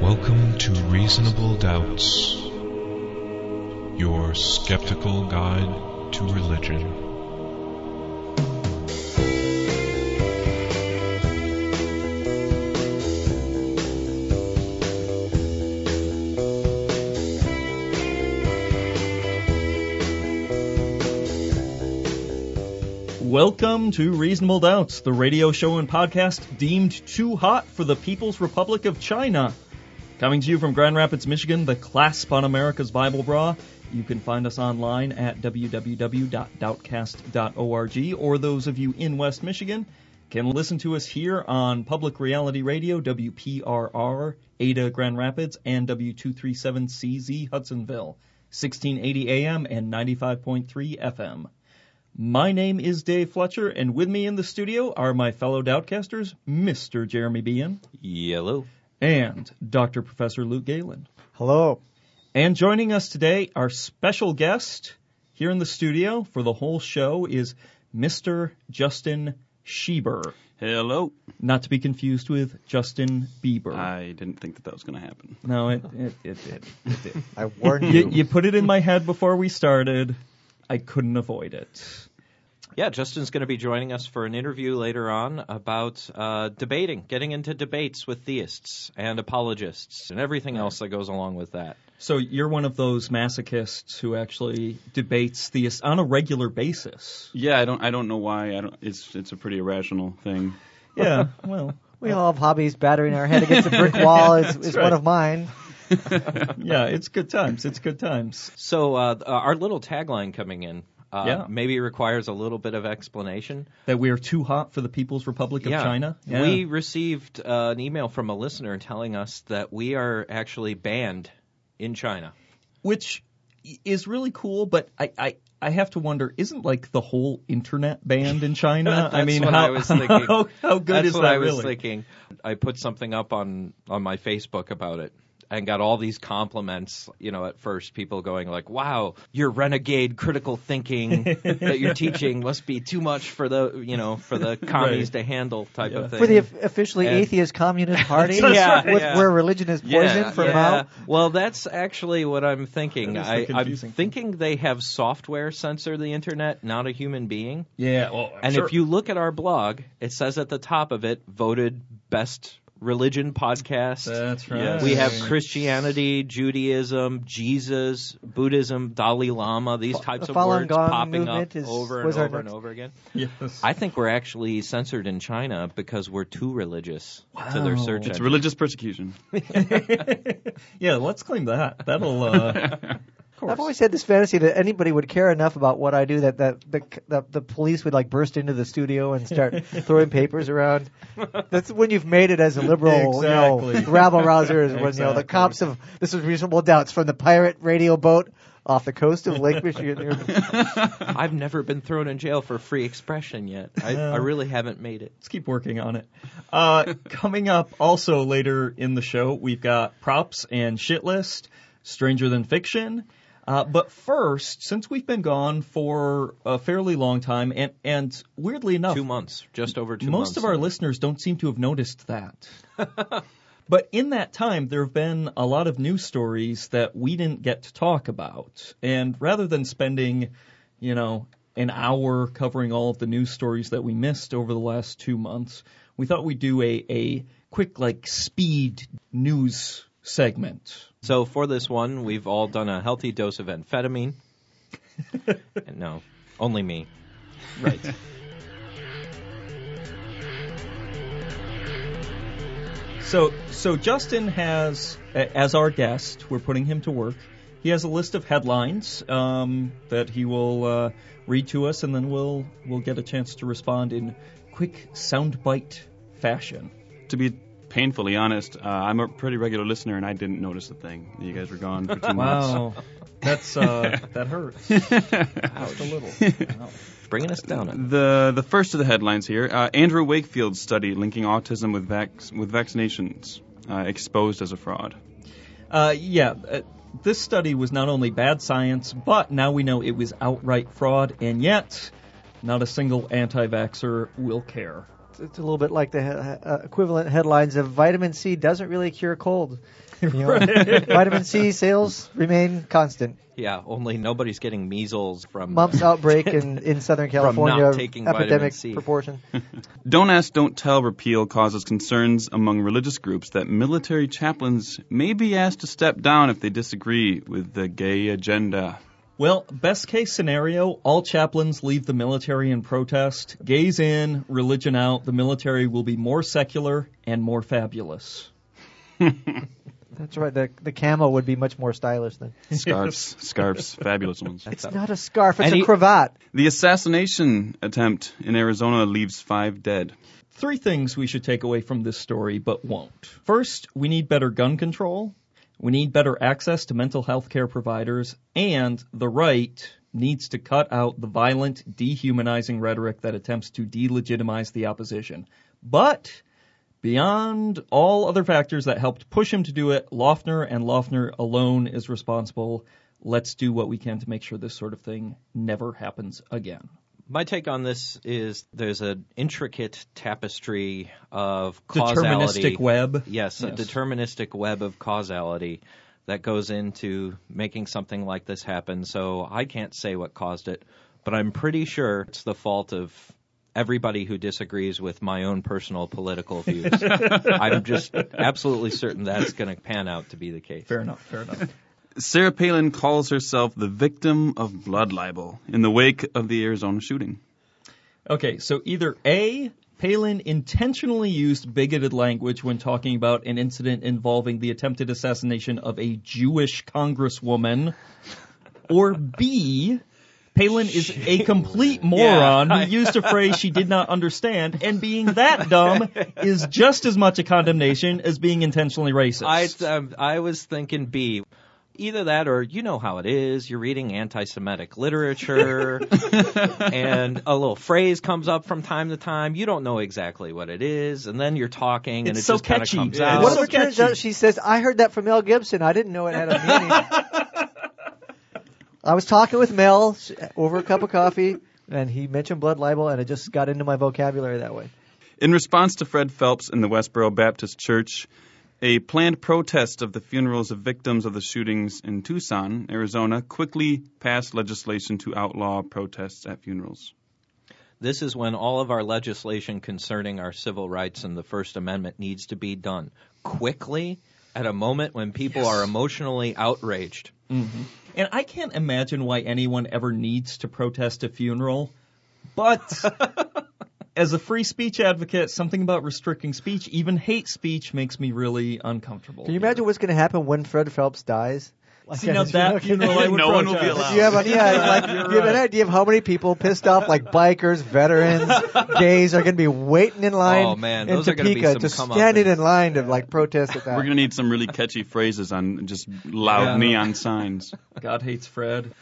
Welcome to Reasonable Doubts, your skeptical guide to religion. Welcome to Reasonable Doubts, the radio show and podcast deemed too hot for the People's Republic of China. Coming to you from Grand Rapids, Michigan, the clasp on America's Bible bra. You can find us online at www.doubtcast.org, or those of you in West Michigan can listen to us here on Public Reality Radio, WPRR, Ada Grand Rapids, and W237CZ Hudsonville, 1680 AM and 95.3 FM. My name is Dave Fletcher, and with me in the studio are my fellow Doubtcasters, Mr. Jeremy Bean. Yellow. And Dr. Professor Luke Galen. Hello. And joining us today, our special guest here in the studio for the whole show is Mr. Justin Schieber. Hello. Not to be confused with Justin Bieber. I didn't think that that was going to happen. No, it, it, it did. It did. I warned you, you. you put it in my head before we started. I couldn't avoid it. Yeah, Justin's going to be joining us for an interview later on about uh, debating, getting into debates with theists and apologists and everything else that goes along with that. So you're one of those masochists who actually debates theists on a regular basis. Yeah, I don't. I don't know why. I don't. It's it's a pretty irrational thing. Yeah, well, we all have hobbies. Battering our head against a brick wall is, is right. one of mine. yeah, it's good times. It's good times. So uh, our little tagline coming in. Uh, Yeah. Maybe it requires a little bit of explanation. That we are too hot for the People's Republic of yeah. China. Yeah. We received uh, an email from a listener telling us that we are actually banned in China. which is really cool, but I, I I have to wonder, isn't like the whole internet banned in China? I mean, what how, I was thinking. how, how good That's is what that I was really? thinking. I put something up on on my Facebook about it and got all these compliments. You know, at first people going like, "Wow, your renegade critical thinking that you're teaching must be too much for the you know for the commies to handle" type Yeah. of thing. For the officially And- atheist communist party, Yeah, with, yeah. where religion is poison yeah, for yeah. Mao. Well, that's actually what I'm thinking. That is the I, I'm thing. thinking they have software censor the internet, not a human being. Yeah, well, And sure. if you look at our blog, it says at the top of it, voted best religion podcast. that's right. Yes. we have Christianity, Judaism, Jesus, Buddhism, Dalai Lama, these types the of words Gong popping up is- over and over and over again. Yes. I think we're actually censored in China because we're too religious to their search It's engine. religious persecution. yeah, let's claim that. That'll. Uh, of course. I've always had this fantasy that anybody would care enough about what I do that, that the, the the police would like burst into the studio and start throwing papers around. That's when you've made it as a liberal, you know, rabble rouser. Is when you know the cops have this is reasonable doubts from the pirate radio boat off the coast of Lake Michigan. I've never been thrown in jail for free expression yet. I, Yeah. I really haven't made it. Let's keep working on it. Uh, coming up also later in the show, we've got props and shit list, Stranger Than Fiction. Uh, but first, since we've been gone for a fairly long time, and, and weirdly enough, Two months, just over two most months. Most of our listeners don't seem to have noticed that. but in that time, there have been a lot of news stories that we didn't get to talk about. And rather than spending, you know, an hour covering all of the news stories that we missed over the last two months, we thought we'd do a, a quick, like, speed news segment. So for this one, we've all done a healthy dose of amphetamine. no, only me. Right. So, so Justin has, as our guest, we're putting him to work. He has a list of headlines um, that he will uh, read to us, and then we'll we'll get a chance to respond in quick soundbite fashion. to be painfully honest, uh, I'm a pretty regular listener, and I didn't notice a thing. You guys were gone for two months. Wow, that's uh, that hurts just a little. Wow. Bringing us down. The the first of the headlines here: uh, Andrew Wakefield's study linking autism with vac- with vaccinations uh, exposed as a fraud. Uh, yeah, uh, this study was not only bad science, but now we know it was outright fraud, and yet not a single anti-vaxxer will care. It's a little bit like the uh, equivalent headlines of vitamin C doesn't really cure cold. You know, vitamin C sales remain constant. Yeah, only nobody's getting measles from Mumps outbreak in, in Southern From California, not taking vitamin epidemic C. proportion. Don't Ask, Don't Tell repeal causes concerns among religious groups that military chaplains may be asked to step down if they disagree with the gay agenda. Well, best case scenario, all chaplains leave the military in protest. Gays in, religion out. The military will be more secular and more fabulous. That's right. The the camo would be much more stylish than. Scarves, scarves, fabulous ones. It's not a scarf. It's And a he- cravat. The assassination attempt in Arizona leaves five dead. Three things we should take away from this story, but won't. First, we need better gun control. We need better access to mental health care providers. And the right needs to cut out the violent, dehumanizing rhetoric that attempts to delegitimize the opposition. But beyond all other factors that helped push him to do it, Loughner and Loughner alone is responsible. Let's do what we can to make sure this sort of thing never happens again. My take on this is there's an intricate tapestry of causality. Deterministic web. Yes, a deterministic web of causality that goes into making something like this happen. So I can't say what caused it, but I'm pretty sure it's the fault of everybody who disagrees with my own personal political views. I'm just absolutely certain that's going to pan out to be the case. Fair enough, fair enough. Sarah Palin calls herself the victim of blood libel in the wake of the Arizona shooting. Okay, so either A, Palin intentionally used bigoted language when talking about an incident involving the attempted assassination of a Jewish congresswoman, or B, Palin is a complete moron Yeah. who used a phrase she did not understand, and being that dumb is just as much a condemnation as being intentionally racist. I um, I was thinking B. Either that or you know how it is. You're reading anti-Semitic literature, and a little phrase comes up from time to time. You don't know exactly what it is, and then you're talking, and It's it so just kind of catchy. comes Yeah. out. What so it turns out she says, "I heard that from Mel Gibson. I didn't know it had a meaning." I was talking with Mel over a cup of coffee, and he mentioned blood libel, and it just got into my vocabulary that way. In response to Fred Phelps in the Westboro Baptist Church, a planned protest of the funerals of victims of the shootings in Tucson, Arizona, quickly passed legislation to outlaw protests at funerals. This is when all of our legislation concerning our civil rights and the First Amendment needs to be done quickly at a moment when people are emotionally outraged. Mm-hmm. And I can't imagine why anyone ever needs to protest a funeral, but as a free speech advocate, something about restricting speech, even hate speech, makes me really uncomfortable. Can you imagine what's going to happen when Fred Phelps dies? Like See, now that funeral I would No one will be protest. allowed. Do you have an, yeah, like, do you have an idea of how many people pissed off, like bikers, veterans, gays, are going to be waiting in line Oh, man, in those are gonna be Topeka, some just standing in line to like protest at that? We're going to need some really catchy phrases on just loud Yeah. neon signs. God hates Fred.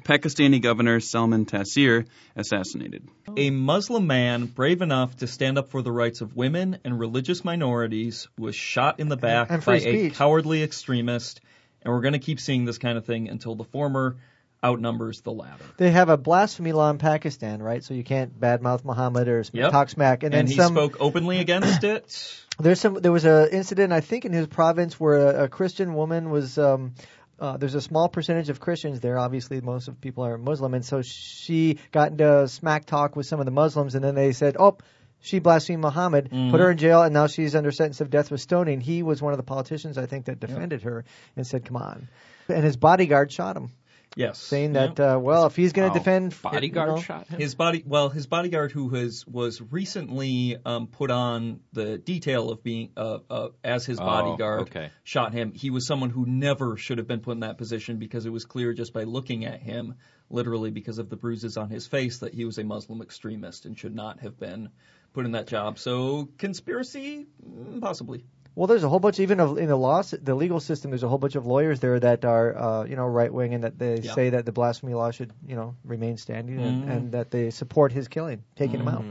Pakistani Governor Salman Taseer assassinated. A Muslim man brave enough to stand up for the rights of women and religious minorities was shot in the back And by free a cowardly extremist, and we're going to keep seeing this kind of thing until the former outnumbers the latter. They have a blasphemy law in Pakistan, right? So you can't badmouth Muhammad or sm- Yep. talk smack. And then And he some. spoke openly against it. There's some. There was a incident, I think, in his province where a, a Christian woman was. Um, uh, there's a small percentage of Christians there. Obviously, most of people are Muslim, and so she got into smack talk with some of the Muslims, and then they said, "Oh, she blasphemed Muhammad, put her in jail, and now she's under sentence of death with stoning." He was one of the politicians, I think, that defended her and said, "Come on," and his bodyguard shot him, Yes. saying Yep. that, uh, well, if he's going to defend Bodyguard you know, shot him. His body, well, his bodyguard, who has was recently um, put on the detail of being uh, uh, as his Oh, bodyguard, okay. shot him. He was someone who never should have been put in that position because it was clear just by looking at him, literally because of the bruises on his face, that he was a Muslim extremist and should not have been put in that job. So conspiracy, Mm, possibly. Well, there's a whole bunch, even of, in the law, the legal system, there's a whole bunch of lawyers there that are, uh, you know, right wing, and that they Yeah. say that the blasphemy law should, you know, remain standing, and, Mhm. and that they support his killing, taking him out.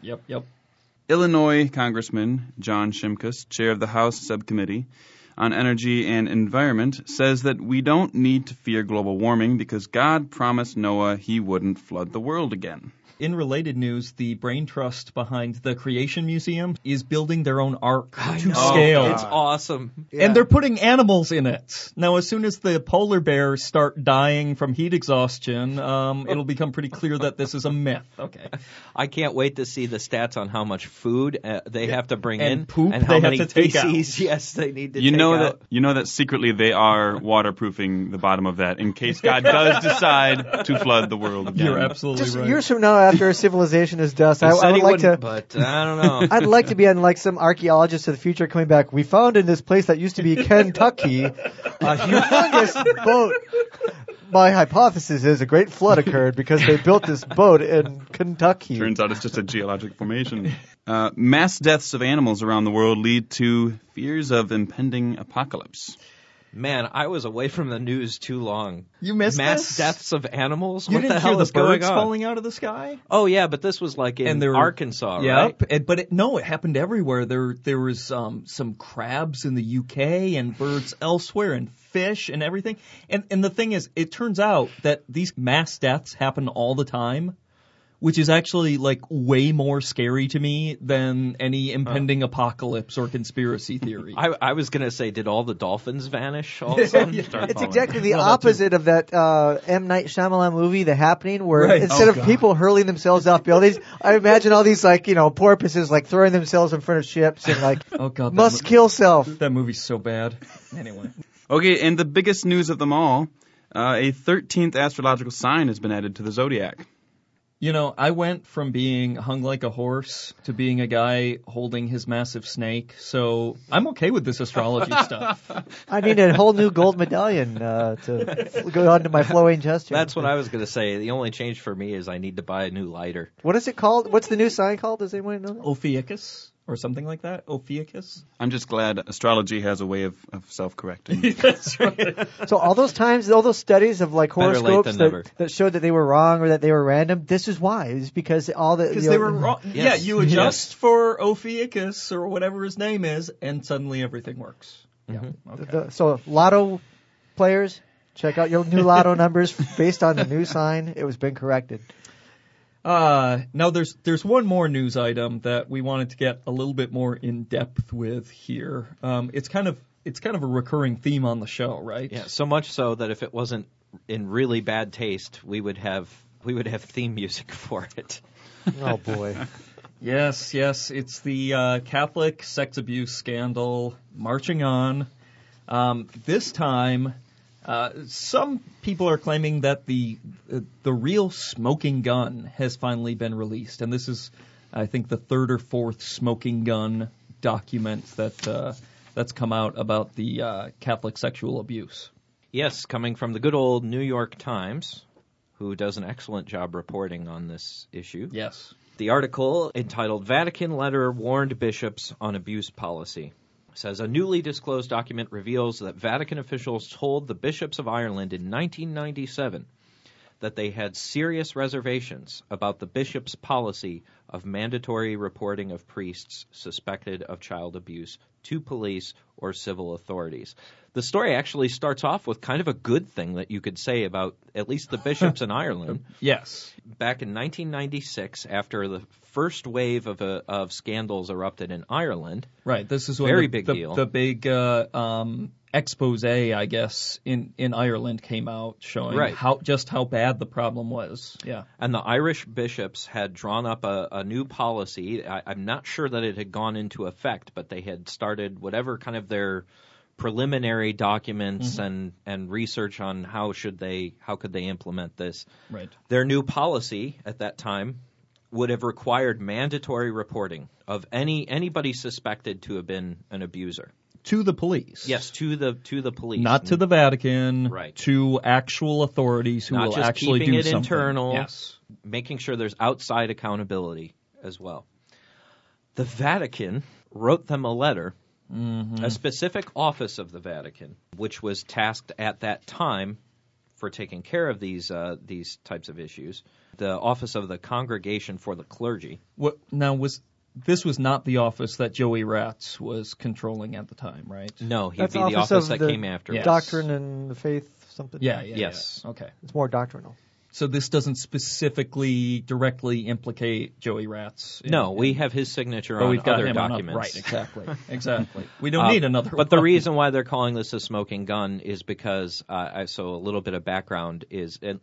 Yep, yep. Illinois Congressman John Shimkus, chair of the House Subcommittee on Energy and Environment, says that we don't need to fear global warming because God promised Noah he wouldn't flood the world again. In related news, the brain trust behind the Creation Museum is building their own ark to Oh, scale. It's awesome. And they're putting animals in it. Now, as soon as the polar bears start dying from heat exhaustion, um, it'll become pretty clear that this is a myth. Okay. I can't wait to see the stats on how much food uh, they have to bring And in poop and how they have many to take out. feces. Yes, they need to. You take know out. that you know that secretly they are waterproofing the bottom of that in case God does decide to flood the world again. You're absolutely Just right. years from now, after civilization is dust, I, I would like to. but uh, I don't know. I'd like to be on like some archaeologist of the future coming back. We found in this place that used to be Kentucky a humongous boat. My hypothesis is a great flood occurred because they built this boat in Kentucky. Turns out it's just a geologic formation. Uh, mass deaths of animals around the world lead to fears of impending apocalypse. Man, I was away from the news too long. You missed Mass this? deaths of animals. You what didn't the hell hear is the birds going on? falling out of the sky? Oh yeah, but this was like in And there Arkansas, Yep. right? And- but it, no, it happened everywhere. There, there was um, some crabs in the UK and birds elsewhere, and fish and everything. And and the thing is, it turns out that these mass deaths happen all the time, which is actually like way more scary to me than any impending apocalypse or conspiracy theory. I, I was gonna say, did all the dolphins vanish all of a sudden? Start It's exactly the Well, that too. opposite of that uh, M Night Shyamalan movie, The Happening, where Right. instead Oh, of God. people hurling themselves off buildings, I imagine all these like you know porpoises like throwing themselves in front of ships and like oh God, must mo- kill self. that movie's so bad. Anyway. Okay, and the biggest news of them all, uh, a 13th astrological sign has been added to the zodiac. You know, I went from being hung like a horse to being a guy holding his massive snake, so I'm okay with this astrology stuff. I need a whole new gold medallion uh, to go onto my flowing chest. That's what I was gonna say. The only change for me is I need to buy a new lighter. What is it called? What's the new sign called? Does anyone know? that? Ophiuchus or something like that. Ophiuchus. I'm just glad astrology has a way of, of self-correcting. That's right. So all those times, all those studies of like Better horoscopes that, that showed that they were wrong or that they were random. This is why. It's because all the Because they know, were wrong. Yes. Yeah, you adjust Yes. for Ophiuchus or whatever his name is, and suddenly everything works. Yeah. Mm-hmm. Okay. The, so lotto players, check out your new lotto numbers based on the new sign. It was been corrected. Uh, now there's there's one more news item that we wanted to get a little bit more in depth with here. Um, it's kind of it's kind of a recurring theme on the show, right? Yeah, so much so that if it wasn't in really bad taste, we would have we would have theme music for it. Oh boy. Yes, yes, it's the uh, Catholic sex abuse scandal marching on. Um, this time, uh, some people are claiming that the uh, the real smoking gun has finally been released, and this is, I think, the third or fourth smoking gun document that uh, that's come out about the uh, Catholic sexual abuse. Yes, coming from the good old New York Times, who does an excellent job reporting on this issue. Yes. The article entitled Vatican Letter Warned Bishops on Abuse Policy says a newly disclosed document reveals that Vatican officials told the bishops of Ireland in 1997 that they had serious reservations about the bishop's policy of mandatory reporting of priests suspected of child abuse to police or civil authorities. The story actually starts off with kind of a good thing that you could say about at least the bishops in Ireland Yes. back in 1996, after the first wave of, uh, of scandals erupted in Ireland, Right. This is Very the, big the, deal. the big uh, um, expose, I guess, in in Ireland came out showing Right. how just how bad the problem was. Yeah. and the Irish bishops had drawn up a, a new policy. I, I'm not sure that it had gone into effect, but they had started whatever kind of their preliminary documents mm-hmm. and, and research on how should they how could they implement this. Right. Their new policy at that time would have required mandatory reporting of any anybody suspected to have been an abuser. To the police. Yes, to the to the police, Not to the Vatican. Right. To actual authorities who Not will just actually keeping do it something. internal. Yes. making sure there's outside accountability as well. The Vatican wrote them a letter, Mm. a specific office of the Vatican, which was tasked at that time for taking care of these uh, these types of issues. The office of the Congregation for the Clergy. What now was this was not the office that Joey Ratz was controlling at the time, right? No, he'd That's be the office office of that the came after. Yes. Doctrine and the faith, something. Yeah. Yeah. Yes. yeah. Okay. It's more doctrinal. So this doesn't specifically directly implicate Joey Ratz. in- No, we in- have his signature but on we've got other him on documents. a, right, exactly, exactly. We don't Uh, need another. But the reason why they're calling this a smoking gun is because, uh, I- so a little bit of background is, in,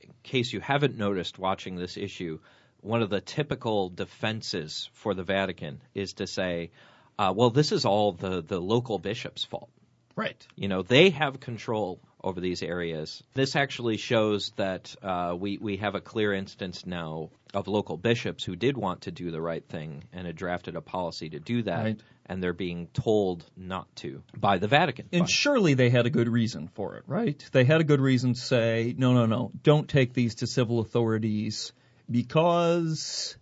in case you haven't noticed watching this issue, one of the typical defenses for the Vatican is to say, uh, well, this is all the, the local bishop's fault. right, You know, they have control over these areas. This actually shows that uh, we we have a clear instance now of local bishops who did want to do the right thing and had drafted a policy to do that, Right. and they're being told not to by the Vatican. and surely they had a good reason for it, right? They had a good reason to say, no, no, no, don't take these to civil authorities because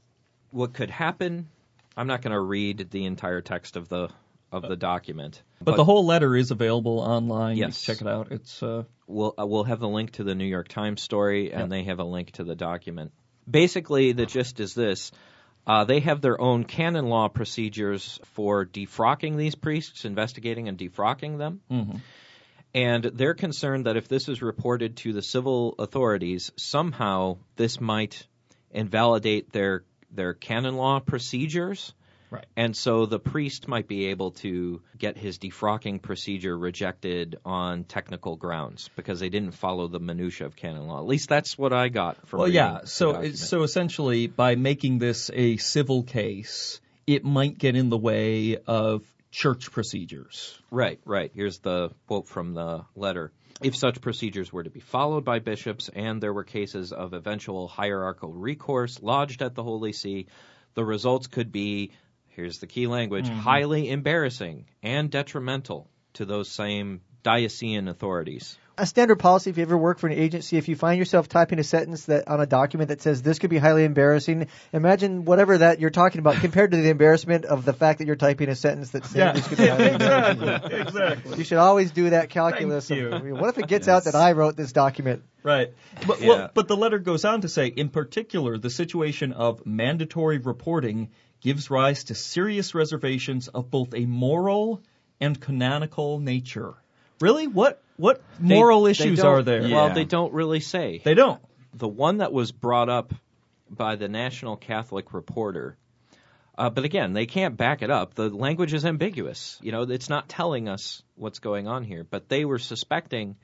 what could happen? I'm not going to read the entire text of the of the document, But, the whole letter is available online. Yes. check it out. It's uh, we'll uh, we'll have the link to the New York Times story, and they have a link to the document. Basically, the gist is this: uh, they have their own canon law procedures for defrocking these priests, investigating and defrocking them. And they're concerned that if this is reported to the civil authorities, somehow this might invalidate their their canon law procedures. Right. And so the priest might be able to get his defrocking procedure rejected on technical grounds because they didn't follow the minutia of canon law. At least that's what I got from well, yeah. So so essentially, by making this a civil case, it might get in the way of church procedures. Right, right. Here's the quote from the letter. If such procedures were to be followed by bishops and there were cases of eventual hierarchical recourse lodged at the Holy See, the results could be, here's the key language, mm-hmm. highly embarrassing and detrimental to those same diocesan authorities. A standard policy if you ever work for an agency if you find yourself typing a sentence that on a document that says this could be highly embarrassing imagine whatever that you're talking about compared to the embarrassment of the fact that you're typing a sentence that says this could be highly embarrassing exactly. you should always do that calculus Thank of, you. I what if it gets out that i wrote this document Right. But, Yeah. well, but the letter goes on to say, in particular, the situation of mandatory reporting gives rise to serious reservations of both a moral and canonical nature. Really? What what They- moral they issues don't- are there? Well, they don't really say. They don't. the one that was brought up by the National Catholic Reporter. Uh, but again, they can't back it up. The language is ambiguous. You know, it's not telling us what's going on here. But they were suspecting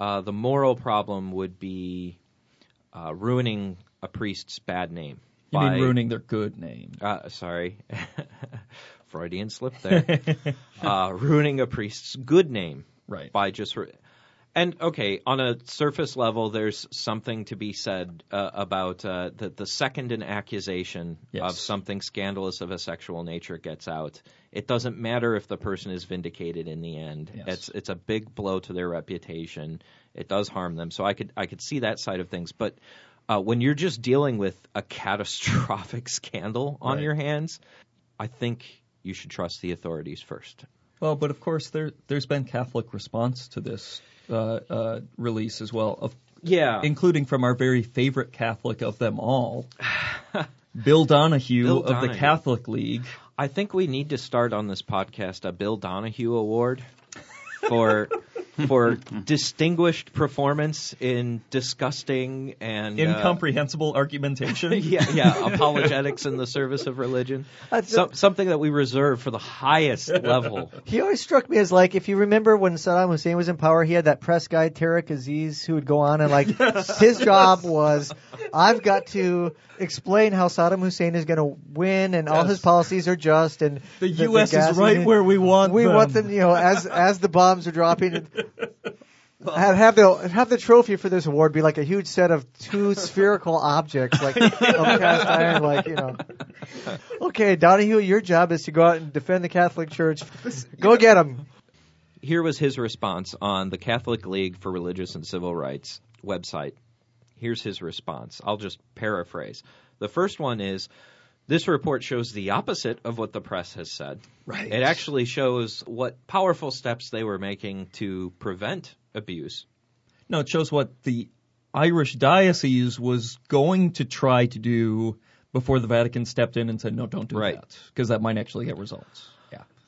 uh, the moral problem would be uh, ruining a priest's bad name. You by, mean ruining their good name? Uh, sorry, Freudian slip there. uh, ruining a priest's good name Right. by just re- and okay on a surface level there's something to be said uh, about uh, the, the second an accusation Yes. of something scandalous of a sexual nature gets out it doesn't matter if the person is vindicated in the end Yes. it's it's a big blow to their reputation it does harm them so i could i could see that side of things but uh, when you're just dealing with a catastrophic scandal on Right. your hands i think you should trust the authorities first Well, but of course there there's been Catholic response to this uh, uh, release as well, of, yeah including from our very favorite Catholic of them all, Bill Donohue Bill of the Catholic League. I think we need to start on this podcast a Bill Donohue Award for for distinguished performance in disgusting and uh, Incomprehensible argumentation. yeah, yeah, apologetics in the service of religion. That's- Some, something that we reserve for the highest level. He always struck me as like if you remember when Saddam Hussein was in power, he had that press guy Tariq Aziz who would go on and like his job was I've got to explain how Saddam Hussein is going to win and all his policies are just and The U.S. is right where we want we them. want them you know as as the bombs are dropping. Have, have the have the trophy for this award be like a huge set of two spherical objects like of cast iron like you know okay Donohue your job is to go out and defend the Catholic Church go get them Here was his response on the Catholic League for Religious and Civil Rights website. Here's his response. I'll just paraphrase. The first one is this report shows the opposite of what the press has said. Right. It actually shows what powerful steps they were making to prevent abuse. No, it shows what the Irish diocese was going to try to do before the Vatican stepped in and said, no, don't do Right. that, because that might actually get results.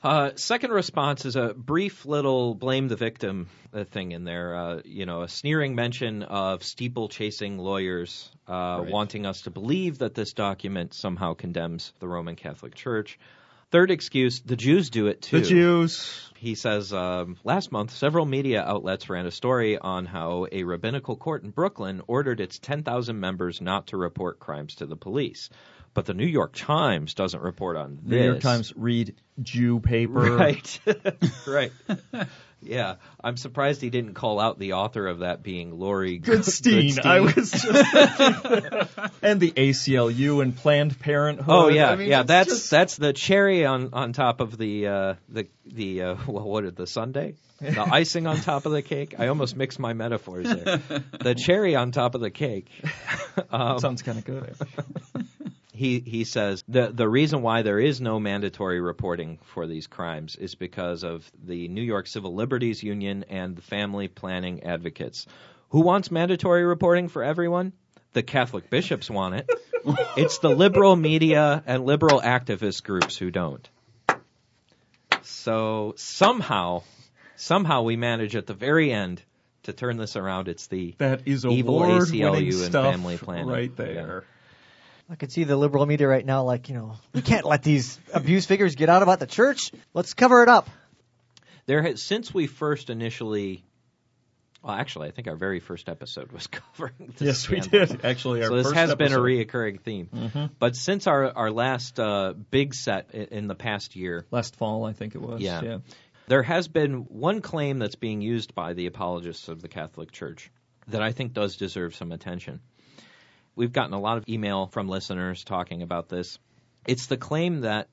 Uh, second response is a brief little blame the victim uh, thing in there. Uh, you know, a sneering mention of steeple-chasing lawyers uh, wanting us to believe that this document somehow condemns the Roman Catholic Church. Third excuse, the Jews do it too. The Jews. He says um, last month, several media outlets ran a story on how a rabbinical court in Brooklyn ordered its 10,000 members not to report crimes to the police. But the New York Times doesn't report on this. New York Times read Jew paper. Right. right. Yeah. I'm surprised he didn't call out the author of that being Laurie Goodstein. Goodstein. I was just and the ACLU and Planned Parenthood. Oh yeah, I mean, yeah. That's just- that's the cherry on on top of the uh, the the uh, well, what is the sundae? The icing on top of the cake. I almost mixed my metaphors there. The cherry on top of the cake. Um, sounds kind of good. He he says the the reason why there is no mandatory reporting for these crimes is because of the New York Civil Liberties Union and the family planning advocates. Who wants mandatory reporting for everyone? The Catholic bishops want it. it's the liberal media and liberal activist groups who don't. So somehow somehow we manage at the very end to turn this around. It's the That is Evil ACLU and stuff family planning. right there. I could see the liberal media right now, like, you know, we can't let these abuse figures get out about the church. Let's cover it up. There has since we first initially, well, actually, I think our very first episode was covering. This Yes, we did. Actually, our So this first has been a reoccurring theme. But since our our last uh, big set in the past year, last fall, I think it was. Yeah. yeah. there has been one claim that's being used by the apologists of the Catholic Church that I think does deserve some attention. We've gotten a lot of email from listeners talking about this. It's the claim that,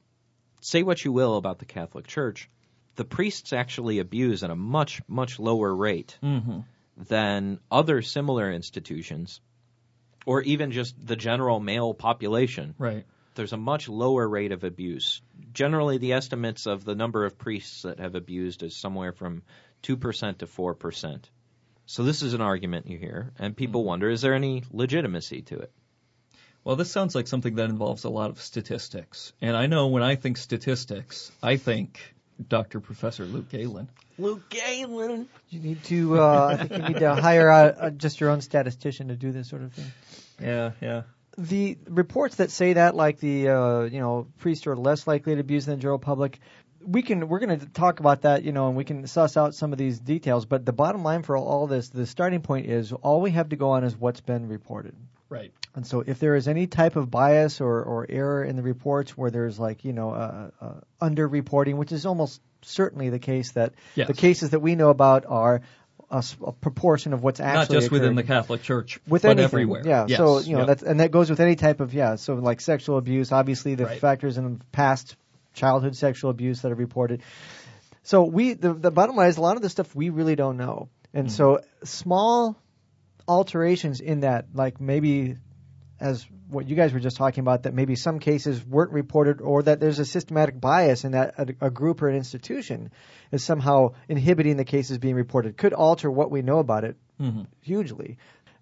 say what you will about the Catholic Church, the priests actually abuse at a much, much lower rate Mm-hmm. than other similar institutions, or even just the general male population Right. there's a much lower rate of abuse. Generally, the estimates of the number of priests that have abused is somewhere from 2% to 4%. So this is an argument you hear, and people wonder, is there any legitimacy to it? Well, this sounds like something that involves a lot of statistics. And I know when I think statistics, I think Dr. Professor Luke Galen. Luke Galen. You need to, uh, I think you need to hire uh, uh, just your own statistician to do this sort of thing. Yeah, yeah. the reports that say that, like the uh, you know priests are less likely to abuse than the general public, we can we're going to talk about that, you know, and we can suss out some of these details. But the bottom line for all this, the starting point is all we have to go on is what's been reported. Right. And so, if there is any type of bias or, or error in the reports where there's like you know uh, uh, underreporting, which is almost certainly the case that Yes. the cases that we know about are a proportion of what's actually Not just within the Catholic Church, with but anything. everywhere. Yeah. Yes. So you know Yep. that's and that goes with any type of yeah. So like sexual abuse, obviously the Right. factors in past childhood sexual abuse that are reported. So we the the bottom line is a lot of the stuff we really don't know, and so small alterations in that, like maybe as what you guys were just talking about, that maybe some cases weren't reported, or that there's a systematic bias in that a, a group or an institution is somehow inhibiting the cases being reported, could alter what we know about it Mhm. hugely.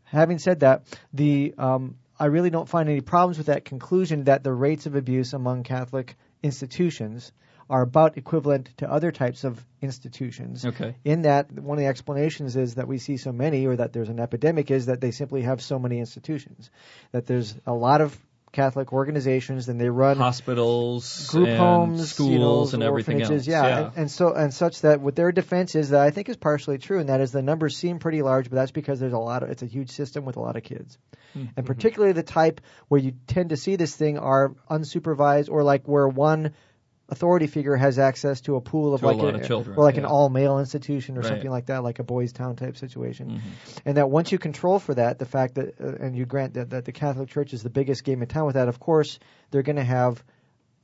Having said that, the um, I really don't find any problems with that conclusion that the rates of abuse among Catholic institutions are about equivalent to other types of institutions. Okay. In that, one of the explanations is that we see so many, or that there's an epidemic, is that they simply have so many institutions. That there's a lot of Catholic organizations, and they run Hospitals, group and homes, schools, you know, and everything else. orphanages, Yeah, And, and so and such that what their defense is that I think is partially true, and that is the numbers seem pretty large, but that's because there's a lot of it's a huge system with a lot of kids, Hmm. and particularly the type where you tend to see this thing are unsupervised or like where one authority figure has access to a pool of To a like lot of children, or like an all male institution or Right. something like that, like a boys' town type situation Mhm. and that once you control for that, the fact that uh, and you grant that, that the Catholic Church is the biggest game in town with that, of course they're going to have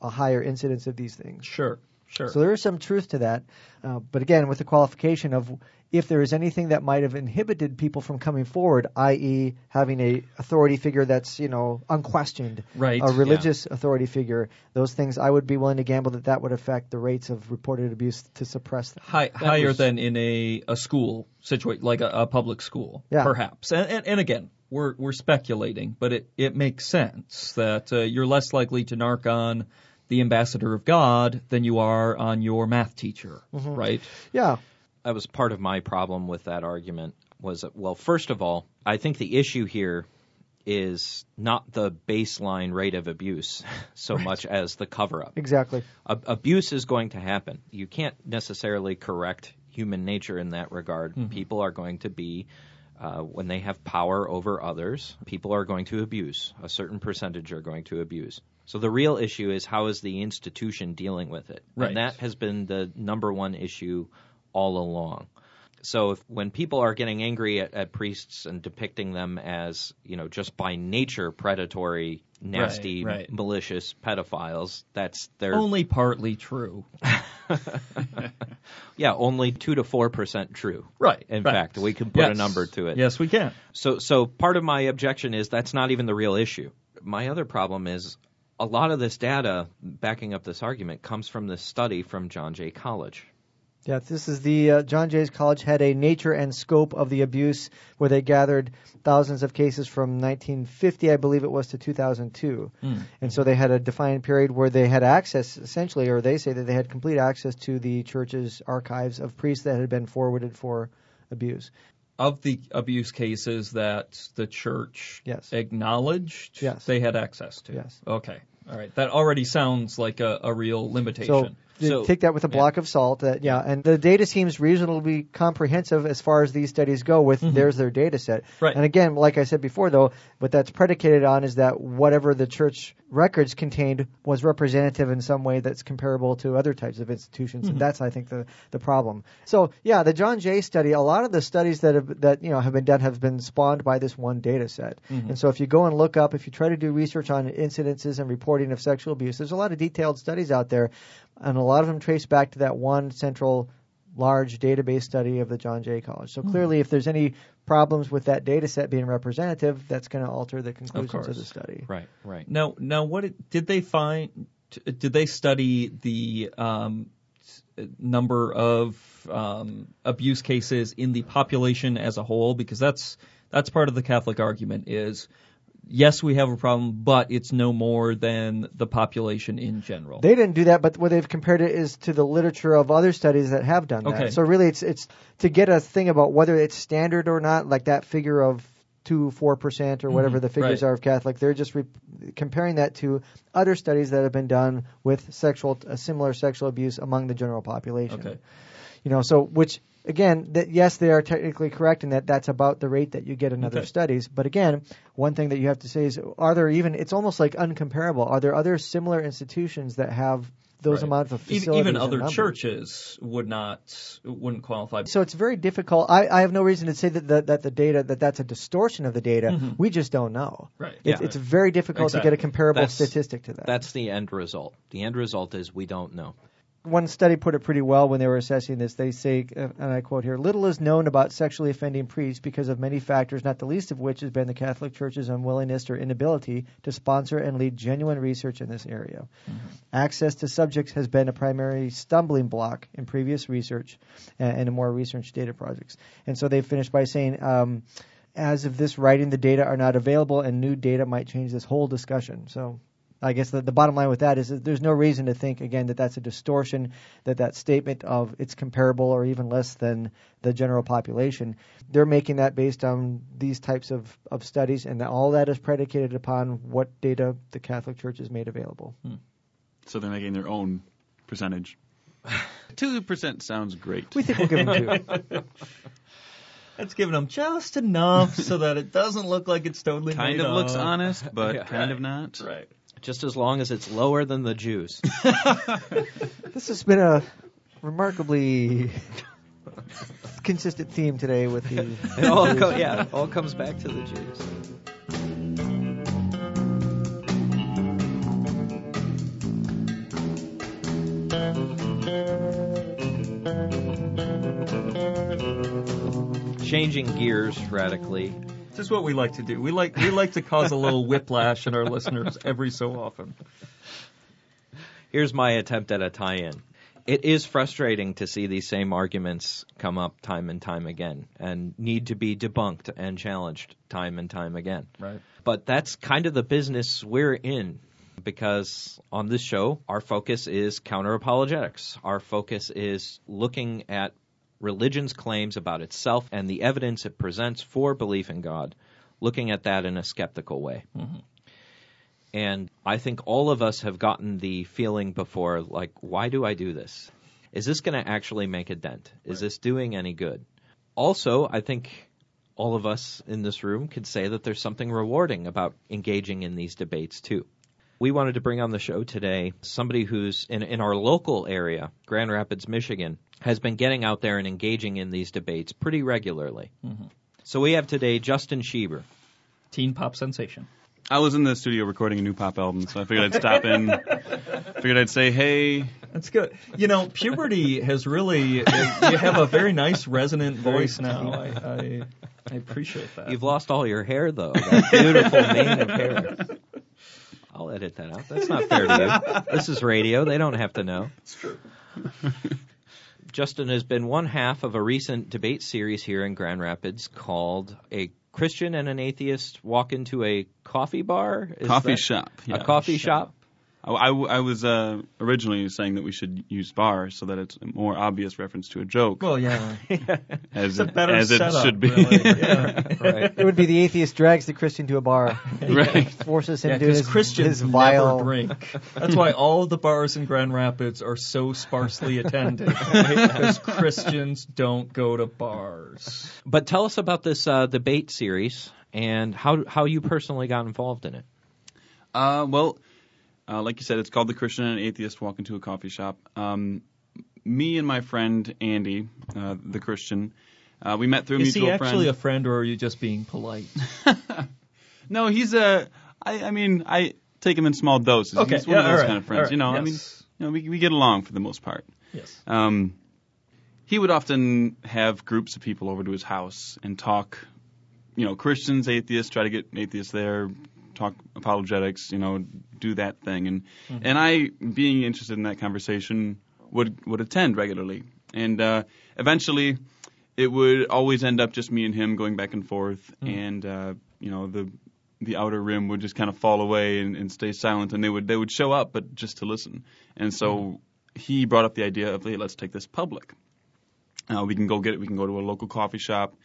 a higher incidence of these things. Sure, sure. So there is some truth to that, uh, but again, with the qualification of if there is anything that might have inhibited people from coming forward, i.e., having a authority figure that's you know unquestioned, Right, a religious authority figure, those things I would be willing to gamble that that would affect the rates of reported abuse to suppress them. High, higher was- than in a, a school situation, like a, a public school, Yeah. perhaps. And, and, and again, we're, we're speculating, but it, it makes sense that uh, you're less likely to narc on the ambassador of God than you are on your math teacher, right? Yeah. that was part of my problem with that argument was that, well first of all i think the issue here is not the baseline rate of abuse so much as the cover up Exactly. Ab- abuse is going to happen. You can't necessarily correct human nature in that regard. People are going to be uh, when they have power over others people are going to abuse. A certain percentage are going to abuse so the real issue is how is the institution dealing with it Right. and that has been the number one issue all along so if, when people are getting angry at, at priests and depicting them as, you know, just by nature predatory, nasty, right. malicious pedophiles, that's their Only partly true. yeah, only two to four percent true. Right. In right. fact, we can put a number to it. Yes, we can. So, so part of my objection is that's not even the real issue. My other problem is a lot of this data backing up this argument comes from this study from John Jay College. Yeah, this is the uh, John Jay's College had a nature and scope of the abuse where they gathered thousands of cases from 1950, I believe it was, to 2002. And so they had a defined period where they had access, essentially, or they say that they had complete access to the church's archives of priests that had been forwarded for abuse. Of the abuse cases that the church Yes. acknowledged, Yes. they had access to. Yes. Okay. All right. That already sounds like a, a real limitation. they So- take that with a block of salt. That yeah, and the data seems reasonably comprehensive as far as these studies go. With mm-hmm. there's their data set. Right. And again, like I said before, though, what that's predicated on is that whatever the church records contained was representative in some way that's comparable to other types of institutions, and mm-hmm. that's I think the the problem. So yeah, the John Jay study. A lot of the studies that have that you know have been done have been spawned by this one data set. Mm-hmm. And so if you go and look up, if you try to do research on incidences and reporting of sexual abuse, there's a lot of detailed studies out there, and a lot of them trace back to that one central large database study of the John Jay College. So clearly, if there's any problems with that data set being representative, that's going to alter the conclusions of, course. the study. Right, right. Now, now, what it, did they find? Did they study the um, number of um, abuse cases in the population as a whole? Because that's that's part of the Catholic argument. Is yes, we have a problem, but it's no more than the population in general. They didn't do that, but what they've compared it is to the literature of other studies that have done that. Okay. So really, it's it's to get a thing about whether it's standard or not, like that figure of two four percent or whatever the figures right. are of Catholic. They're just re- comparing that to other studies that have been done with sexual uh, similar sexual abuse among the general population. Okay. You know, so which again, that yes, they are technically correct in that that's about the rate that you get in other Okay. studies. But again, one thing that you have to say is, are there even? It's almost like uncomparable. Are there other similar institutions that have those Right. amounts of facilities? Even and other churches would not wouldn't qualify. So it's very difficult. I, I have no reason to say that the, that the data that that's a distortion of the data. We just don't know. Mm-hmm. Right. It's, Yeah. it's very difficult to get a comparable That's- statistic to that. That's the end result. The end result is we don't know. One study put it pretty well when they were assessing this. They say, and I quote here, little is known about sexually offending priests because of many factors, not the least of which has been the Catholic Church's unwillingness or inability to sponsor and lead genuine research in this area. Access to subjects has been a primary stumbling block in previous research and, and in more research data projects. And so they finished by saying, um, as of this writing, the data are not available, and new data might change this whole discussion. So I guess the, the bottom line with that is that there's no reason to think again that that's a distortion, that that statement of it's comparable or even less than the general population. They're making that based on these types of, of studies, and all that is predicated upon what data the Catholic Church has made available. Hmm. So they're making their own percentage. Two percent sounds great. We think we'll give them two. That's giving them just enough so that it doesn't look like it's totally kind made of looks honest, but Yeah. kind of not. Right. Just as long as it's lower than the Jews. This has been a remarkably consistent theme today with the. It all co- yeah, it all comes back to the Jews. Changing gears radically. Is what we like to do. We like we like to cause a little whiplash in our listeners every so often. Here's my attempt at a tie-in. It is frustrating to see these same arguments come up time and time again and need to be debunked and challenged time and time again. Right. But that's kind of the business we're in. because on this show, our focus is counter apologetics. Our focus is looking at religion's claims about itself and the evidence it presents for belief in God, looking at that in a skeptical way. Mm-hmm. And I think all of us have gotten the feeling before, like, why do I do this? Is this going to actually make a dent? Is this doing any good? Also, I think all of us in this room could say that there's something rewarding about engaging in these debates too. We wanted to bring on the show today somebody who's in, in our local area, Grand Rapids, Michigan, has been getting out there and engaging in these debates pretty regularly. Mm-hmm. So we have today Justin Schieber. Teen pop sensation. I was in the studio recording a new pop album, so I figured I'd stop in. figured I'd say, hey, That's good. You know, puberty has really, you have a very nice resonant voice now. I, I, I appreciate that. You've lost all your hair though. That beautiful mane of hair. I'll edit that out. That's not fair to you. This is radio. They don't have to know. It's true. Justin has been one half of a recent debate series here in Grand Rapids called A Christian and an Atheist Walk into a Coffee Bar? Is coffee that- shop. A Yeah. coffee shop? I, I, I was uh, originally saying that we should use bar so that it's a more obvious reference to a joke, well, yeah. as, It's a it, better as it should be. really. Yeah. Right. It would be the atheist drags the Christian to a bar, right. forces him Yeah, to his, Christians his vile. never drink. That's why all of the bars in Grand Rapids are so sparsely attended. Because Christians don't go to bars. But tell us about this uh, debate series and how how you personally got involved in it. Uh, well, uh, like you said, it's called The Christian and Atheist Walk into a Coffee Shop. Um, me and my friend Andy, uh, the Christian, uh, we met through a Is mutual he actually friend. a friend, or are you just being polite? no, he's a. I, I mean, I take him in small doses. Okay, he's one of yeah, those all right, kind of friends. right, You know, I mean, yes. you know, we we get along for the most part. Yes. Um, he would often have groups of people over to his house and talk, you know, Christians, atheists, try to get atheists there, talk apologetics, you know, do that thing. And and I, being interested in that conversation, would would attend regularly. And uh, eventually, it would always end up just me and him going back and forth, and uh, you know, the the outer rim would just kind of fall away and, and stay silent, and they would they would show up, but just to listen. And so he brought up the idea of, hey, let's take this public. Uh, we can go get it. We can go to a local coffee shop,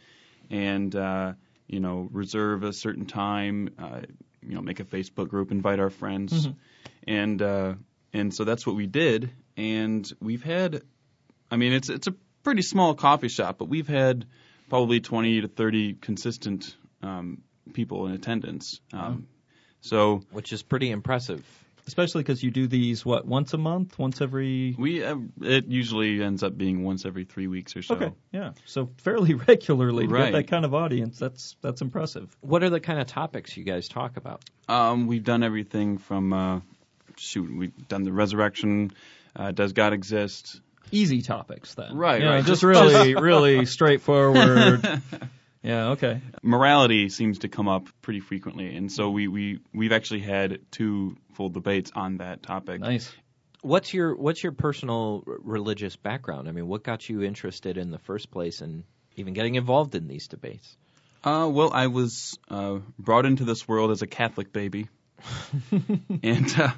and uh, you know, reserve a certain time. Uh, you know, make a Facebook group, invite our friends, and uh, and so that's what we did. And we've had, I mean, it's it's a pretty small coffee shop, but we've had probably 20 to 30 consistent um, people in attendance. Um, So which is pretty impressive. Especially because you do these what once a month, once every. we uh, it usually ends up being once every three weeks or so. Okay, yeah. So fairly regularly to Right. get that kind of audience. That's that's impressive. What are the kind of topics you guys talk about? Um, we've done everything from uh, shoot, we've done the resurrection. Uh, does God exist? Easy topics then. Right, You know, right. Just Just- really, really straightforward. Yeah. Okay. Morality seems to come up pretty frequently, and so we we we've actually had two full debates on that topic. Nice. What's your what's your personal religious background? I mean, what got you interested in the first place and even getting involved in these debates? Uh, well, I was uh, brought into this world as a Catholic baby, and uh,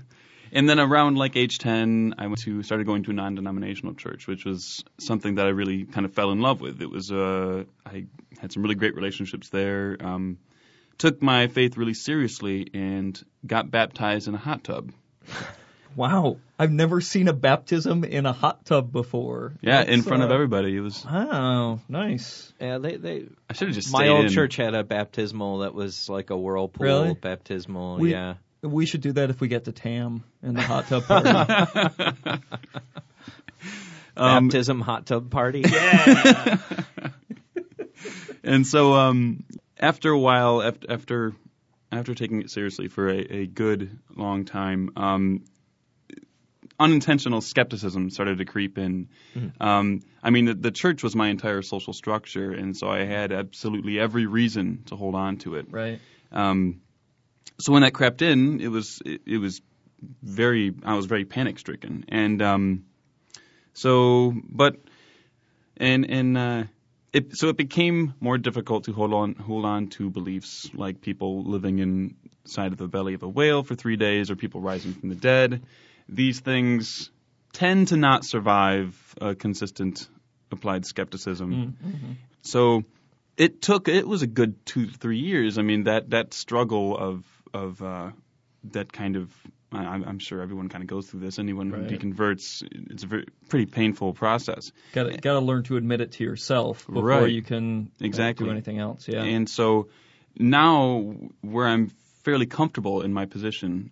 and then around like age ten, I went to started going to a non-denominational church, which was something that I really kind of fell in love with. It was uh, I had some really great relationships there. Um, took my faith really seriously and got baptized in a hot tub. Wow. I've never seen a baptism in a hot tub before. Yeah, in That's, front of uh, everybody. It was. Wow. Nice. Yeah, they they I should have just my old in. church had a baptismal that was like a whirlpool Really? baptismal. We- yeah. We should do that if we get to Tam in the hot tub party. Um, Baptism hot tub party. Yeah. and so um, after a while, after after, after taking it seriously for a, a good long time, um, unintentional skepticism started to creep in. Um, I mean, the, the church was my entire social structure, and so I had absolutely every reason to hold on to it. right. Um, so when that crept in, it was it, it was very I was very panic stricken, and um, so but and and uh, it, so it became more difficult to hold on hold on to beliefs like people living inside of the belly of a whale for three days or people rising from the dead. These things tend to not survive a consistent applied skepticism. So it took it was a good two three years. I mean that that struggle of of uh, that kind of I, I'm sure everyone kind of goes through this. Anyone who Right. deconverts, it's a very, pretty painful process. Got to got to learn to admit it to yourself before Right. you can uh, Exactly. do anything else. Yeah. And so now, where I'm fairly comfortable in my position,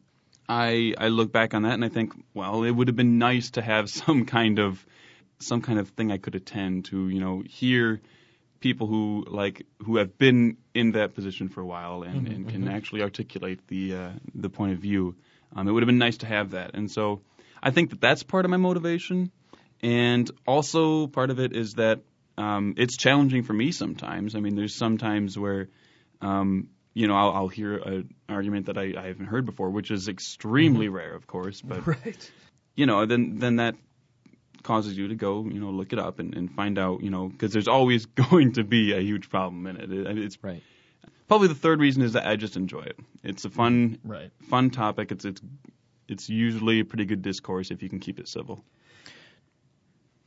I I look back on that and I think, well, it would have been nice to have some kind of some kind of thing I could attend to, you know, hear people who like who have been in that position for a while and, and can actually articulate the uh, the point of view. Um, it would have been nice to have that, and so I think that that's part of my motivation, and also part of it is that um, it's challenging for me sometimes. I mean, there's sometimes where um, you know I'll, I'll hear an argument that I, I haven't heard before, which is extremely rare, of course, but right. you know, then then that causes you to go, you know, look it up and, and find out, you know, because there's always going to be a huge problem in it. it. It's Right. probably the third reason is that I just enjoy it. It's a fun Right. fun topic. It's it's it's usually a pretty good discourse if you can keep it civil.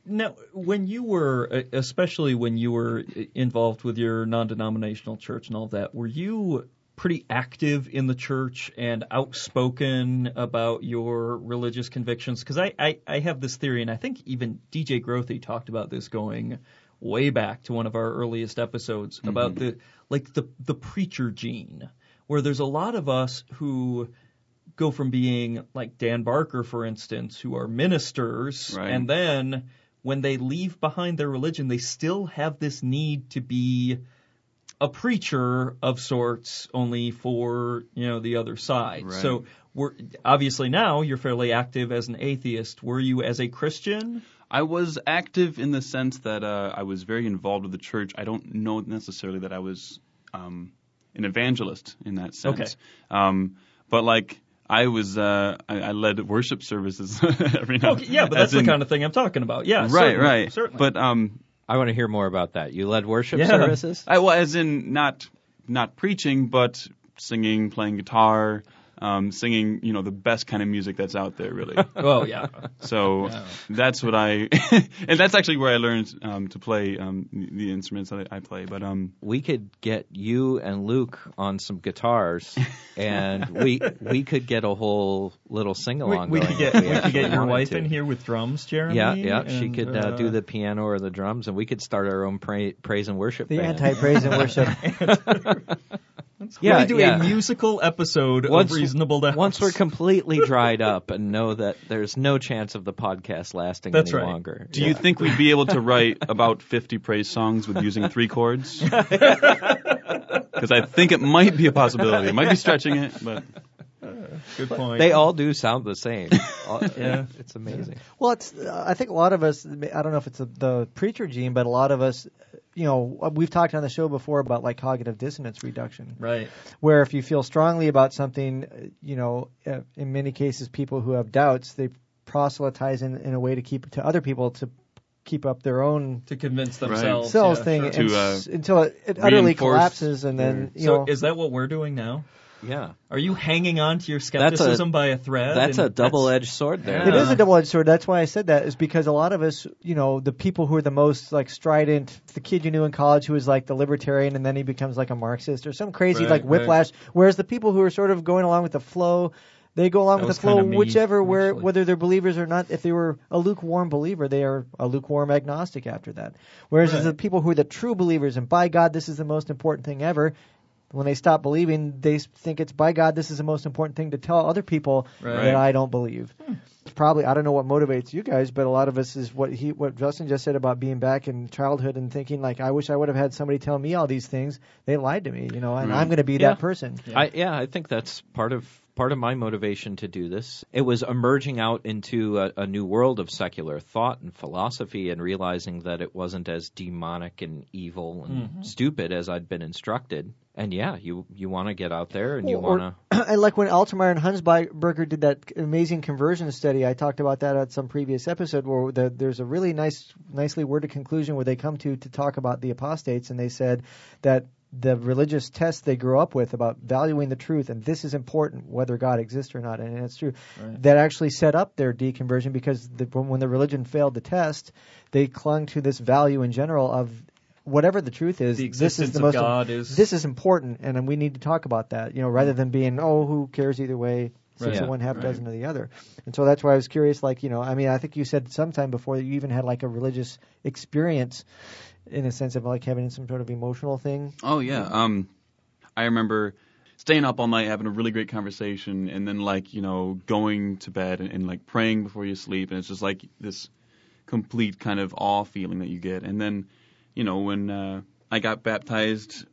Now, when you were, especially when you were involved with your non-denominational church and all that, were you pretty active in the church and outspoken about your religious convictions? Because I, I, I have this theory, and I think even DJ Grothe talked about this going way back to one of our earliest episodes mm-hmm. about the like the the preacher gene, where there's a lot of us who go from being like Dan Barker, for instance, who are ministers, Right. and then when they leave behind their religion, they still have this need to be a preacher of sorts, only for you know the other side. Right. So we're obviously now you're fairly active as an atheist. Were you as a Christian? I was active in the sense that uh, I was very involved with the church. I don't know necessarily that I was um, an evangelist in that sense. Okay. Um, but like I was, uh, I, I led worship services every now. Okay, yeah, but that's as the kind of thing I'm talking about. Yeah, right, certainly, right. Certainly. But um, I want to hear more about that. You led worship Yeah. services? I well, as in not not preaching, but singing, playing guitar, um, singing, you know, the best kind of music that's out there, really. oh yeah, So Yeah. that's what I, and that's actually where I learned um, to play um, the the instruments that I, I play. But um, we could get you and Luke on some guitars, and we we could get a whole little sing along. we going could get if we could get your wife to. in here with drums, Jeremy. Yeah, yeah. She could uh, do the piano or the drums, and we could start our own pra- praise and worship. The anti-praise and worship. Yeah, Yeah, we do yeah. a musical episode Once- of Reasonable Doubts. Once we're completely dried up and know that there's no chance of the podcast lasting That's any right. longer. do you think we'd be able to write about 50 praise songs with using three chords? Because I think it might be a possibility. It might be stretching it, but good point. They all do sound the same. Yeah. it's amazing. Well, it's. Uh, I think a lot of us. I don't know if it's a, the preacher gene, but a lot of us. You know, we've talked on the show before about like cognitive dissonance reduction, right. where if you feel strongly about something, uh, you know, uh, in many cases, people who have doubts, they proselytize in, in a way to keep to other people to keep up their own To convince Right. themselves. selves yeah, thing sure. To, and uh, s- until it, it utterly collapses, and then you So know. is that what we're doing now? Yeah. Are you hanging on to your That's a- skepticism by a thread? That's a double edged sword there. It is a double-edged sword. That's why I said that is because a lot of us, you know, the people who are the most like strident, the kid you knew in college who was like the libertarian and then he becomes like a Marxist or some crazy Right, like right. whiplash. Whereas the people who are sort of going along with the flow, they go along That with the flow, me, whichever where whether they're believers or not. If they were a lukewarm believer, they are a lukewarm agnostic after that. Whereas Right. the people who are the true believers and by God, this is the most important thing ever. When they stop believing, they s- think it's by God. This is the most important thing to tell other people Right. that I don't believe. Hmm. It's probably I don't know what motivates you guys, but a lot of us is what he what Justin just said about being back in childhood and thinking like I wish I would have had somebody tell me all these things. They lied to me, you know, and Right. I'm going to be Yeah. that person. I yeah, I think that's part of part of my motivation to do this. It was emerging out into a, a new world of secular thought and philosophy and realizing that it wasn't as demonic and evil and mm-hmm. stupid as I'd been instructed. and yeah, you you want to get out there and you want to. I like when Altemeyer and Hunsberger did that amazing conversion study. I talked about that at some previous episode where the, there's a really nice, nicely worded conclusion where they come to to talk about the apostates, and they said that the religious test they grew up with about valuing the truth and this is important whether God exists or not, and it's true. Right. That actually set up their deconversion because the, when the religion failed the test, they clung to this value in general of whatever the truth is. The this is the of most God is this is important, and we need to talk about that. You know, rather mm. than being, oh, who cares either way, six Right. of one, half right. dozen of the other. And so that's why I was curious. Like, you know, I mean, I think you said sometime before that you even had like a religious experience, in a sense of like having some sort of emotional thing. Oh yeah. Um, I remember staying up all night having a really great conversation, and then like you know going to bed and, and like praying before you sleep, and it's just like this complete kind of awe feeling that you get. And then, you know, when uh, I got baptized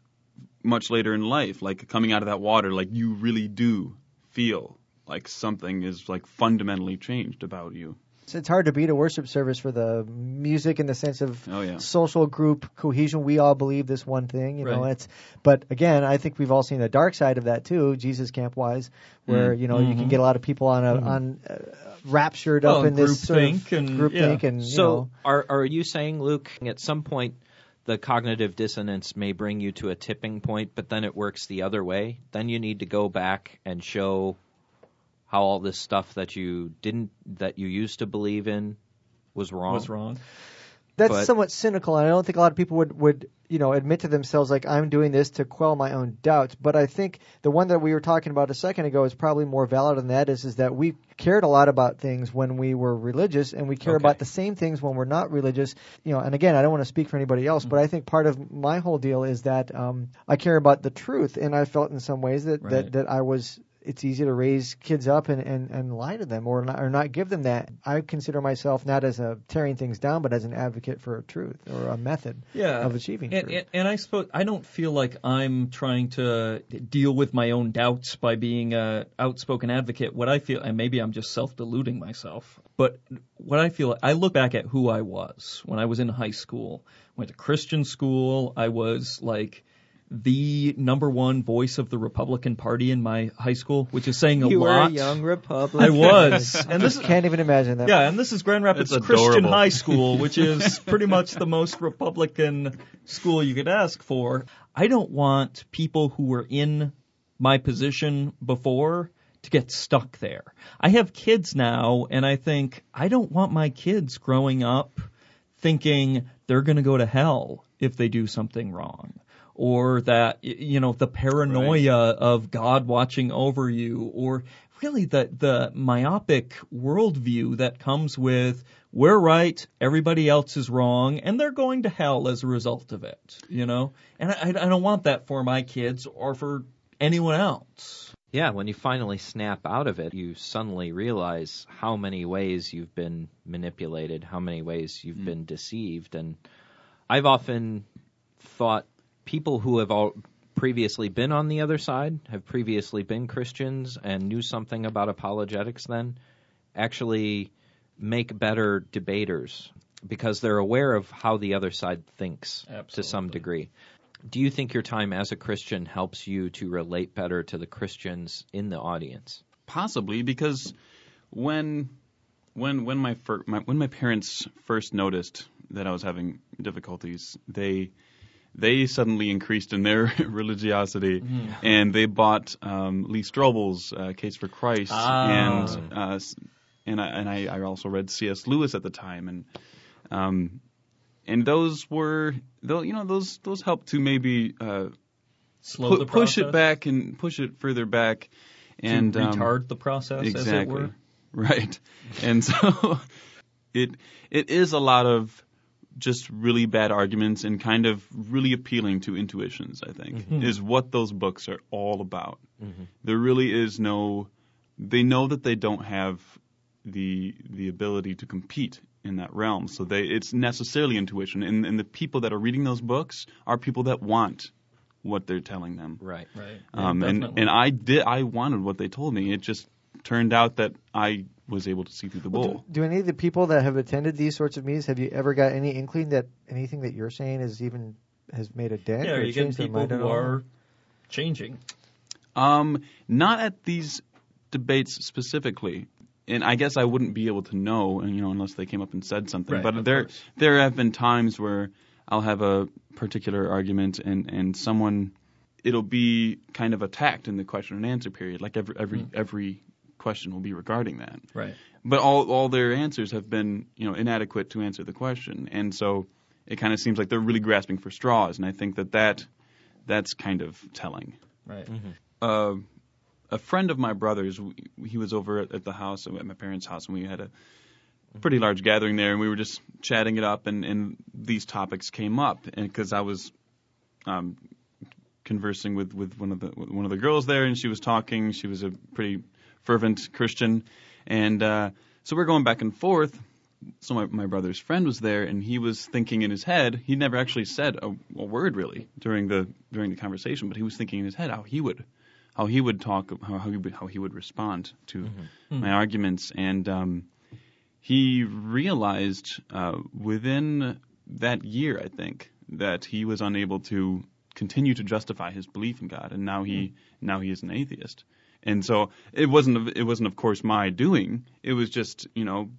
much later in life, like coming out of that water, like you really do feel like something is like fundamentally changed about you. So it's hard to beat a worship service for the music in the sense of Oh yeah. social group cohesion. We all believe this one thing, you know. It's but again, I think we've all seen the dark side of that too, Jesus camp wise, where Mm. you know you can Mhm. get a lot of people on a on uh, raptured Well, up in this sort of groupthink and- groupthink yeah. and you to. know. So are are you saying, Luke, at some point the cognitive dissonance may bring you to a tipping point, but then it works the other way? Then you need to go back and show how all this stuff that you didn't that you used to believe in was wrong. was wrong. That's But- somewhat cynical, and I don't think a lot of people would, would you know admit to themselves like I'm doing this to quell my own doubts. But I think the one that we were talking about a second ago is probably more valid than that. Is is that we cared a lot about things when we were religious, and we care Okay. about the same things when we're not religious. You know, and again, I don't want to speak for anybody else, but I think part of my whole deal is that um, I care about the truth, and I felt in some ways that Right. that, that I was. It's easy to raise kids up and, and, and lie to them or not, or not give them that. I consider myself not as a tearing things down, but as an advocate for a truth or a method yeah. of achieving and, truth. and, and I suppose I don't feel like I'm trying to deal with my own doubts by being a outspoken advocate. What I feel, and maybe I'm just self-deluding myself, but what I feel, I look back at who I was when I was in high school. Went to Christian school. I was like the number one voice of the Republican Party in my high school, which is saying a you were lot. a young Republican. I was, I and this just can't even imagine that. yeah, and this is Grand Rapids It's Christian adorable. High School, which is pretty much the most Republican school you could ask for. I don't want people who were in my position before to get stuck there. I have kids now, and I think I don't want my kids growing up thinking they're going to go to hell if they do something wrong. Or that, you know, the paranoia of God watching over you, or really the, the myopic worldview that comes with we're right, everybody else is wrong, and they're going to hell as a result of it, you know? And I, I don't want that for my kids or for anyone else. Yeah, when you finally snap out of it, you suddenly realize how many ways you've been manipulated, how many ways you've mm. been deceived. And I've often thought people who have all previously been on the other side, have previously been Christians and knew something about apologetics then, actually make better debaters because they're aware of how the other side thinks to some degree. Do you think your time as a Christian helps you to relate better to the Christians in the audience? Possibly because when when when my, fir- my when my parents first noticed that I was having difficulties, they they suddenly increased in their religiosity, and they bought um, Lee Strobel's uh, Case for Christ, Ah. and uh, and I and I, I also read C.S. Lewis at the time, and um, and those were though you know those those helped to maybe uh, Slow pu- push it back and push it further back, and to um, retard the process, as it exactly. Were. right. And so it it is a lot of just really bad arguments and kind of really appealing to intuitions i think Mm-hmm. is what those books are all about there really is no they know that they don't have the the ability to compete in that realm so they it's necessarily intuition and, and the people that are reading those books are people that want what they're telling them Right. Right. um, Yeah, and and I did I wanted what they told me. It just turned out that I was able to see through the Do, bull. do any of the people that have attended these sorts of meetings have you ever got any inkling that anything that you're saying is even has made a dent Yeah, or are you getting changed their people who are changing. Um, not at these debates specifically. And I guess I wouldn't be able to know, you know, unless they came up and said something. Right, but there, course. there have been times where I'll have a particular argument, and and someone, it'll be kind of attacked in the question and answer period. Like every every Hmm. every question will be regarding that. Right. But all all their answers have been you know inadequate to answer the question, and so it kind of seems like they're really grasping for straws, and I think that that that's kind of telling Right. uh, a friend of my brother's. w- He was over at, at the house at my parents' house, and we had a pretty large gathering there, and we were just chatting it up, and, and these topics came up, and because I was um, conversing with, with one of the one of the girls there, and she was talking. She was a pretty fervent Christian, and uh, so we're going back and forth. So my, my brother's friend was there, and he was thinking in his head. He never actually said a, a word really during the during the conversation, but he was thinking in his head how he would how he would talk, how, how he would how he would respond to my arguments, and um, he realized uh, within that year, I think, that he was unable to continue to justify his belief in God, and now he now he is an atheist. And so it wasn't of- it wasn't of course my doing. It was just you know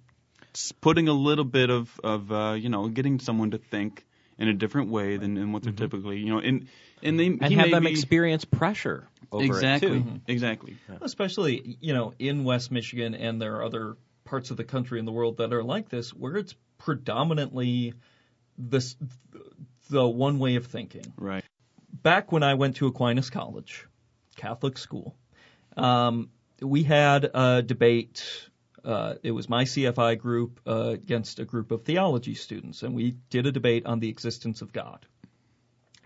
s- putting a little bit of of uh, you know getting someone to think in a different way than in what they're typically you know and and they and he have may them be- experience pressure over exactly it too. exactly Especially, you know, in West Michigan, and there are other parts of the country and the world that are like this, where it's predominantly this the one way of thinking. right back when I went to Aquinas College, Catholic school, um, we had a debate. Uh, it was my CFI group uh, against a group of theology students, and we did a debate on the existence of God.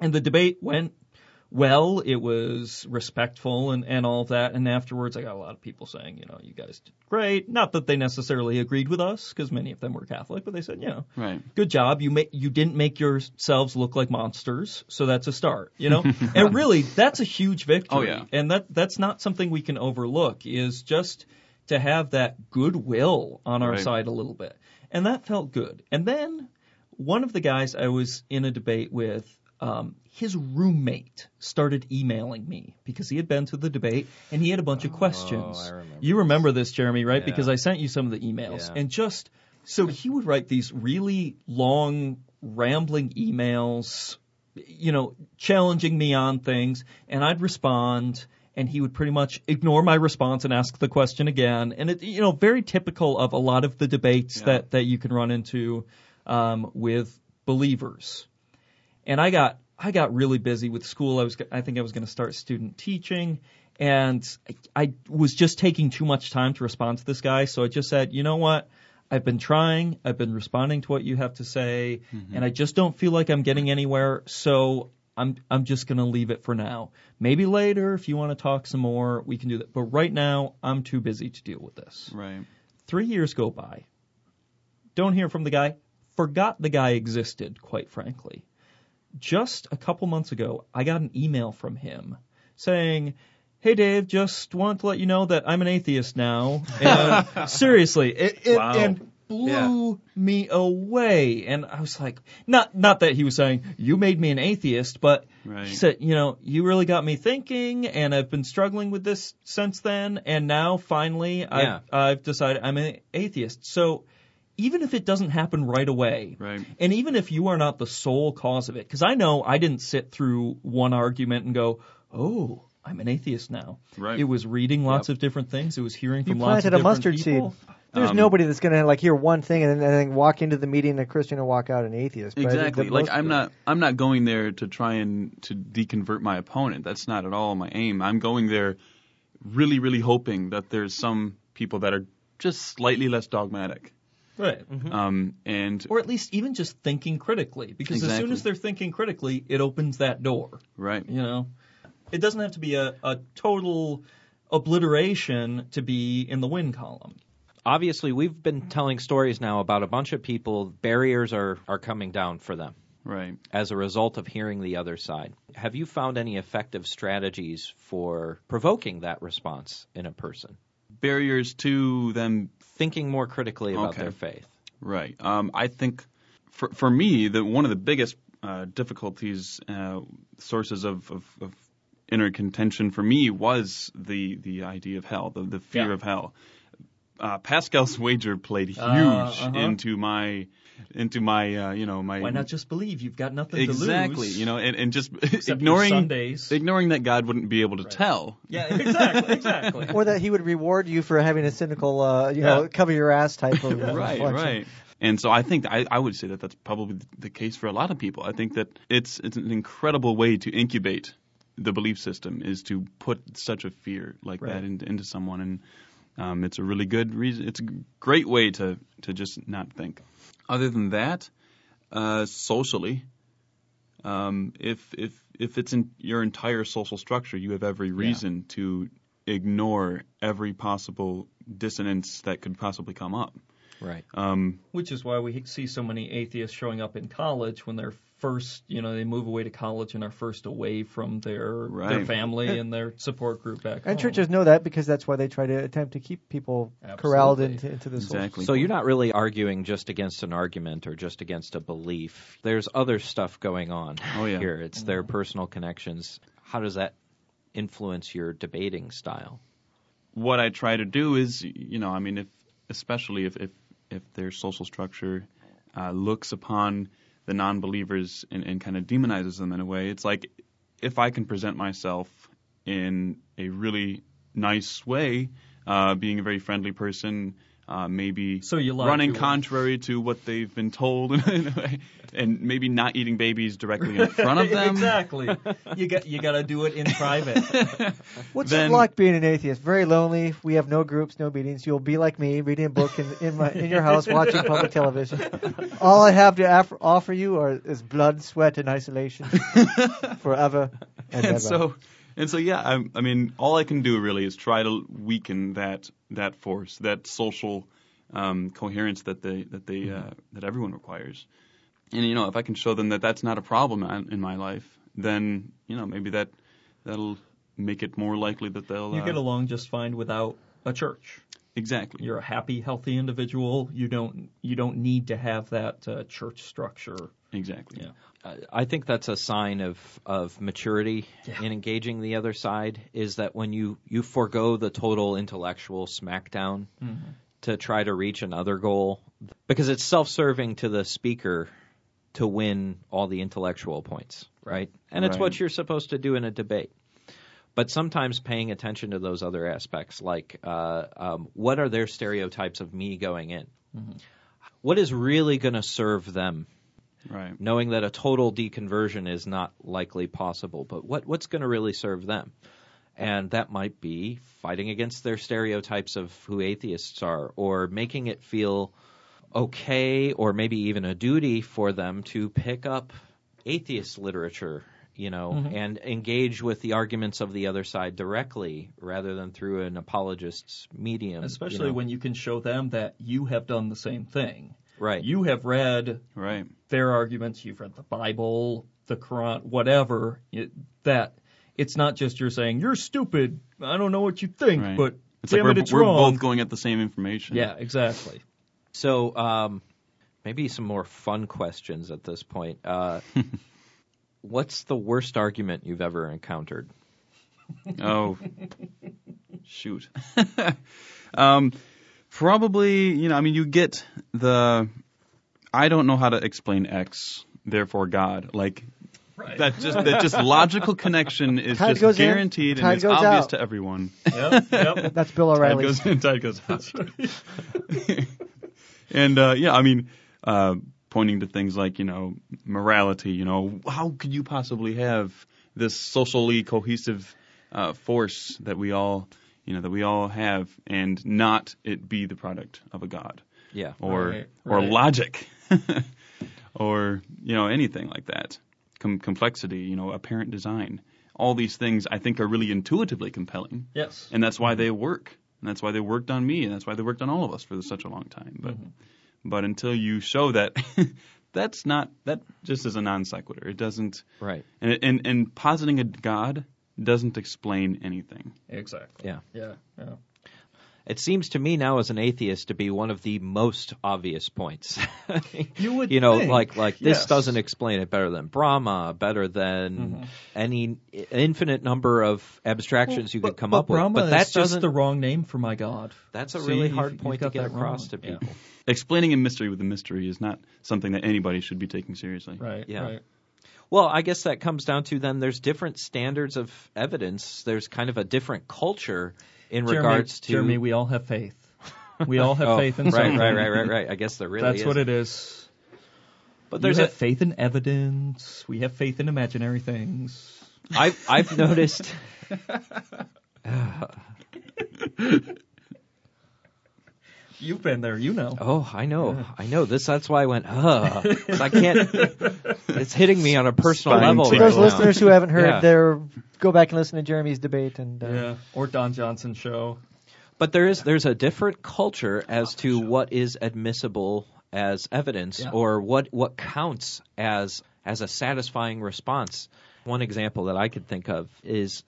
And the debate went well. It was respectful and, and all of that. And afterwards, I got a lot of people saying, you know, you guys did great. Not that they necessarily agreed with us, because many of them were Catholic, but they said, you know, right good job. You ma- you didn't make yourselves look like monsters, so that's a start. You know, and really, that's a huge oh, victory. Oh, yeah. and that that's not something we can overlook. Is just to have that goodwill on our Right. side a little bit, and that felt good. And then one of the guys I was in a debate with. Um, his roommate started emailing me because he had been to the debate and he had a bunch of questions. I remember you remember this, Jeremy, right? Yeah. Because I sent you some of the emails. Yeah. And just so he would write these really long, rambling emails, you know, challenging me on things, and I'd respond, and he would pretty much ignore my response and ask the question again. And it, you know, very typical of a lot of the debates Yeah. that that you can run into um, with believers. And I got I got really busy with school. I was I think I was going to start student teaching, and I, I was just taking too much time to respond to this guy. So I just said, you know what? I've been trying. I've been responding to what you have to say, mm-hmm. and I just don't feel like I'm getting anywhere. So I'm I'm just going to leave it for now. Maybe later, if you want to talk some more, we can do that. But right now, I'm too busy to deal with this. right Three years go by. Don't hear from the guy. Forgot the guy existed, quite frankly. Just a couple months ago, I got an email from him saying, Hey Dave, just want to let you know that I'm an atheist now. And seriously, it, it Wow. and blew me away. And I was like, not not that he was saying you made me an atheist, but Right. he said, you know, you really got me thinking, and I've been struggling with this since then, and now finally Yeah. I've, I've decided I'm an atheist. So even if it doesn't happen right away, Right. and even if you are not the sole cause of it, because I know I didn't sit through one argument and go, oh. I'm an atheist now. Right. It was reading lots of different things. It was hearing You from lots of different people. planted a mustard people. seed. There's Um, nobody that's gonna like hear one thing and then, and then walk into the meeting a Christian and walk out an atheist. But I think Exactly. Like I'm not I'm not going there to try and to deconvert my opponent. That's not at all my aim. I'm going there really really hoping that there's some people that are just slightly less dogmatic. Right. Um and Or at least even just thinking critically, because as soon as they're thinking critically, it opens that door. right. You know, it doesn't have to be a, a total obliteration to be in the win column. Obviously, we've been telling stories now about a bunch of people. Barriers are, are coming down for them Right. as a result of hearing the other side. Have you found any effective strategies for provoking that response in a person? Barriers to them Thinking more critically about Okay. their faith. Right. Um, I think for for me, the one of the biggest uh, difficulties, uh, sources of, of, of inner contention for me was the the idea of hell, the the fear Yeah. of hell. Uh, Pascal's wager played huge Uh, uh-huh. into my into my uh, you know my Why not just believe? You've got nothing exactly to lose. Exactly you know and, and just ignoring Sundays. ignoring that God wouldn't be able to tell. Yeah, exactly, exactly. or that he would reward you for having a cynical, uh, you know, cover your ass type of right, reflection. right. And so I think I, I would say that that's probably the case for a lot of people. I think that it's it's an incredible way to incubate the belief system is to put such a fear like Right. that into, into someone, and um, it's a really good reason. It's a great way to to just not think. Other than that, uh, socially, um, if if if it's in your entire social structure, you have every reason to ignore every possible dissonance that could possibly come up. Right. Um, Which is why we see so many atheists showing up in college when they're first, you know, they move away to college and are first away from their their family and their support group back home. And churches know that because that's why they try to attempt to keep people corralled into, into the social Exactly. So you're not really arguing just against an argument or just against a belief. There's other stuff going on Oh, yeah. here. It's their personal connections. How does that influence your debating style? what I try to do is, you know, I mean, if especially if if, if their social structure uh, looks upon the non-believers and, and kind of demonizes them in a way, it's like if I can present myself in a really nice way, uh, being a very friendly person. Uh, maybe So you like running your- contrary to what they've been told, in a way, and maybe not eating babies directly in front of them. exactly. You got you got to do it in private. What's Then- it like being an atheist? Very lonely. We have no groups, no meetings. You'll be like me, reading a book in in, my, in your house, watching public television. All I have to aff- offer you are is blood, sweat, and isolation forever and, ever. so and so yeah I, I mean all i can do really is try to weaken that that force that social um, coherence that they that they uh, that everyone requires and you know if i can show them that that's not a problem in in my life then you know maybe that that'll make it more likely that they'll You uh, get along just fine without a church. exactly You're a happy, healthy individual. You don't you don't need to have that uh, church structure. Exactly Yeah. Uh, I think that's a sign of, of maturity Yeah. in engaging the other side is that when you, you forego the total intellectual smackdown to try to reach another goal, because it's self serving to the speaker to win all the intellectual points, right? And it's what you're supposed to do in a debate. But sometimes paying attention to those other aspects, like uh, um, what are their stereotypes of me going in? What is really going to serve them right knowing that a total deconversion is not likely possible. But what what's going to really serve them? And that might be fighting against their stereotypes of who atheists are, or making it feel okay, or maybe even a duty for them to pick up atheist literature, you know, mm-hmm. and engage with the arguments of the other side directly rather than through an apologist's medium. you Especially know. when you can show them that you have done the same thing. Right. You have read right their arguments. You've read the Bible, the Quran, whatever. It, that it's not just you're saying you're stupid. I don't know what you think, right but it's damn like it, we're, it's we're wrong. both going at the same information yeah, exactly. So um, maybe some more fun questions at this point. Uh, what's the worst argument you've ever encountered? Oh, shoot. um, probably, you know, I mean, you get the I don't know how to explain X, therefore God. Like Right. that just that just logical connection is Tide just goes in, guaranteed and it's obvious out. to everyone. yep, yep. That's Bill Tide O'Reilly. goes in, tide goes out. and uh, yeah, I mean, uh, pointing to things like you know morality. You know, how could you possibly have this socially cohesive uh, force that we all you know that we all have, and not it be the product of a god Yeah. or Right, or right. logic or you know anything like that. Com- complexity, you know, apparent design. All these things I think are really intuitively compelling Yes. and that's why they work. And that's why they worked on me, and that's why they worked on all of us for such a long time. But mm-hmm. but until you show that, that's not that just is a non sequitur. It doesn't. Right. And and and positing a God doesn't explain anything. Exactly. Yeah. Yeah. Yeah. It seems to me now, as an atheist, to be one of the most obvious points. You would you know, think, like like this yes. doesn't explain it better than Brahma, better than Mm-hmm. any infinite number of abstractions you but, could come but up with. But that is just the wrong name for my God. that's a See, really hard point to get across wrong. to Yeah. people. Explaining a mystery with a mystery is not something that anybody should be taking seriously. Right. Yeah. Right. Well, I guess that comes down to then there's different standards of evidence. There's kind of a different culture in Jeremy, regards to Jeremy, we all have faith. We all have Oh, faith in right, something. right, right, right, right. I guess there really That's is. what it is. But There's a faith in evidence. We have faith in imaginary things. I've I've noticed. You've been there, you know. Oh, I know, I know. This that's why I went. Ugh, 'Cause I can't. It's hitting me on a personal Spine level. For tingles. right those now. listeners who haven't heard, Yeah. there go back and listen to Jeremy's debate and uh, Yeah. Or Don Johnson show. But there is there's a different culture as to what is admissible as evidence Yeah. or what what counts as as a satisfying response. One example that I could think of is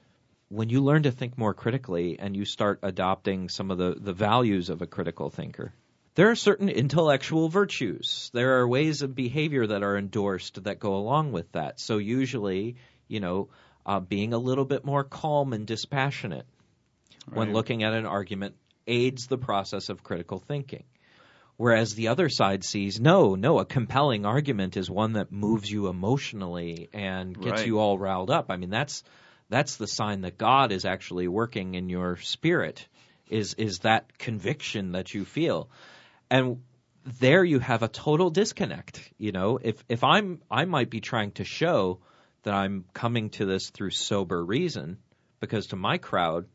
when you learn to think more critically and you start adopting some of the, the values of a critical thinker. There are certain intellectual virtues. There are ways of behavior that are endorsed that go along with that. So usually, you know, uh, being a little bit more calm and dispassionate when looking at an argument aids the process of critical thinking. Whereas the other side sees, no, no, a compelling argument is one that moves you emotionally and gets Right. you all riled up. I mean, that's that's the sign that God is actually working in your spirit. Is is that conviction that you feel, and there you have a total disconnect. You know, if if I'm I might be trying to show that I'm coming to this through sober reason, because to my crowd,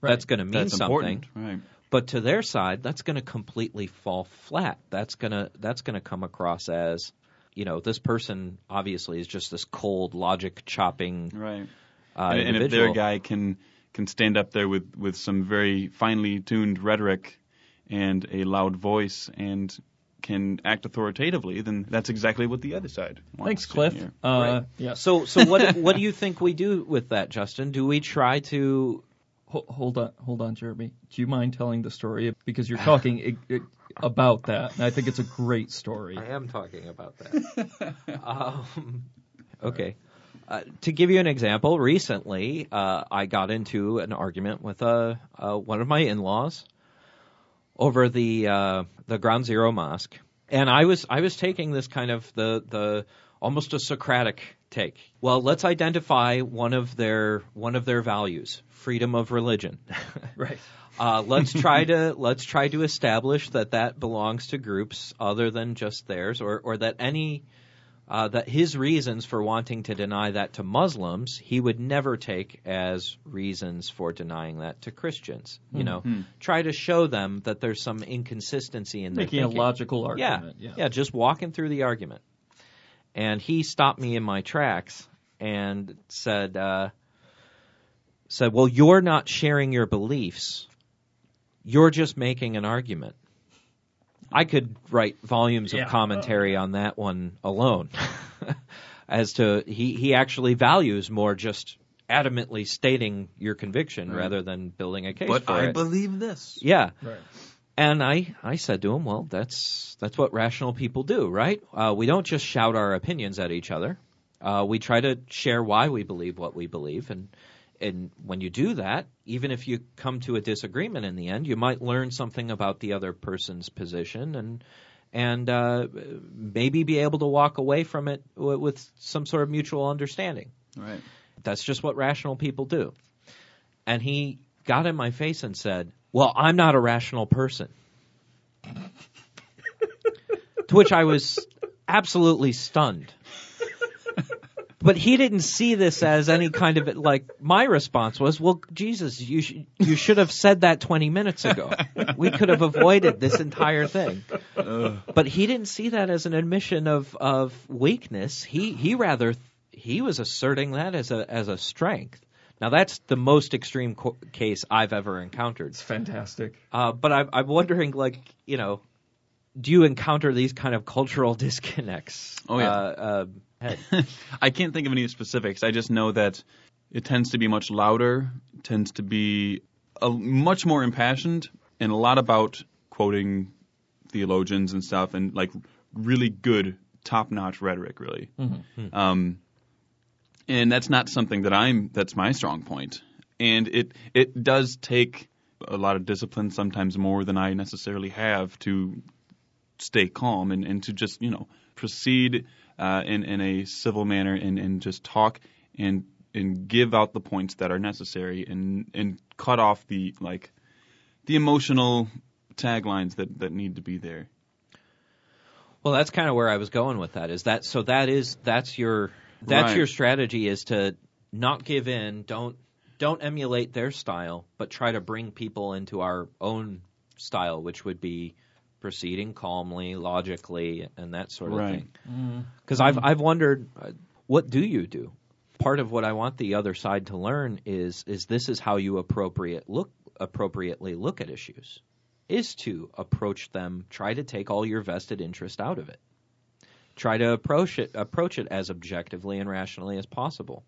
that's going to mean That's something. Right. But to their side, that's going to completely fall flat. That's going to that's going to come across as, you know, this person obviously is just this cold logic chopping Right. Uh, and, and if their guy can can stand up there with with some very finely tuned rhetoric and a loud voice and can act authoritatively, then that's exactly what the other side wants. Thanks, Cliff. Uh, Right. yeah. So so what what do you think we do with that, Justin? Do we try to hold on, hold on, Jeremy. Do you mind telling the story because you're talking i- i- about that, and I think it's a great story. I am talking about that. um, okay. Uh, to give you an example, recently uh, I got into an argument with uh, uh, one of my in-laws over the uh, the Ground Zero Mosque, and I was I was taking this kind of the the almost a Socratic take. Well, let's identify one of their one of their values, freedom of religion. Right. Uh, let's try to let's try to establish that that belongs to groups other than just theirs, or or that any uh, that his reasons for wanting to deny that to Muslims, he would never take as reasons for denying that to Christians. You know, try to show them that there's some inconsistency in their Making a thinking. logical Yeah, argument. Yeah. yeah, just walking through the argument. And he stopped me in my tracks and said, uh, said, "Well, you're not sharing your beliefs. You're just making an argument." I could write volumes Yeah. of commentary on that one alone. As to he he actually values more just adamantly stating your conviction Right. rather than building a case But for I it. believe this. yeah. Right. And I, I said to him, well, that's that's what rational people do, right? Uh, we don't just shout our opinions at each other. Uh, we try to share why we believe what we believe, and and when you do that, even if you come to a disagreement in the end, you might learn something about the other person's position, and and uh, maybe be able to walk away from it w- with some sort of mutual understanding. Right. That's just what rational people do. And he got in my face and said, Well, I'm not a rational person. to which I was absolutely stunned. But he didn't see this as any kind of like my response was, "Well, Jesus, you sh- you should have said that 20 minutes ago. We could have avoided this entire thing." But he didn't see that as an admission of of weakness. He he rather he was asserting that as a as a strength. Now that's the most extreme co- case I've ever encountered. It's fantastic. Uh, but I'm, I'm wondering, like, you know, do you encounter these kind of cultural disconnects? Oh, yeah. Uh, uh, head? I can't think of any specifics. I just know that it tends to be much louder, tends to be a, much more impassioned, and a lot about quoting theologians and stuff, and like really good, top-notch rhetoric, really. Um, and that's not something that I'm. That's my strong point. point, and it it does take a lot of discipline, sometimes more than I necessarily have to stay calm and, and to just you know proceed uh, in in a civil manner and, and just talk and and give out the points that are necessary and and cut off the like the emotional taglines that that need to be there. Well, that's kind of where I was going with that. Is that so? That is that's your that's Right. your strategy is to not give in. Don't don't emulate their style, but try to bring people into our own style, which would be proceeding calmly, logically, and that sort of Right. thing. Because I've I've wondered, uh, what do you do? Part of what I want the other side to learn is is this is how you appropriate look appropriately look at issues, is to approach them, try to take all your vested interest out of it, try to approach it approach it as objectively and rationally as possible.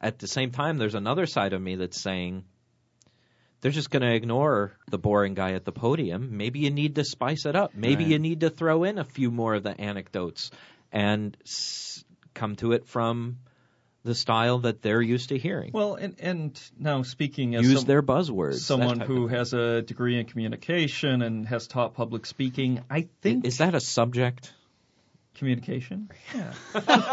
At the same time, there's another side of me that's saying they're just going to ignore the boring guy at the podium. Maybe you need to spice it up. Maybe Right. you need to throw in a few more of the anecdotes and s- come to it from the style that they're used to hearing. Well, and and now speaking as Use some- their buzzwords. someone who has a degree in communication and has taught public speaking, I think is that a subject? Communication. Yeah,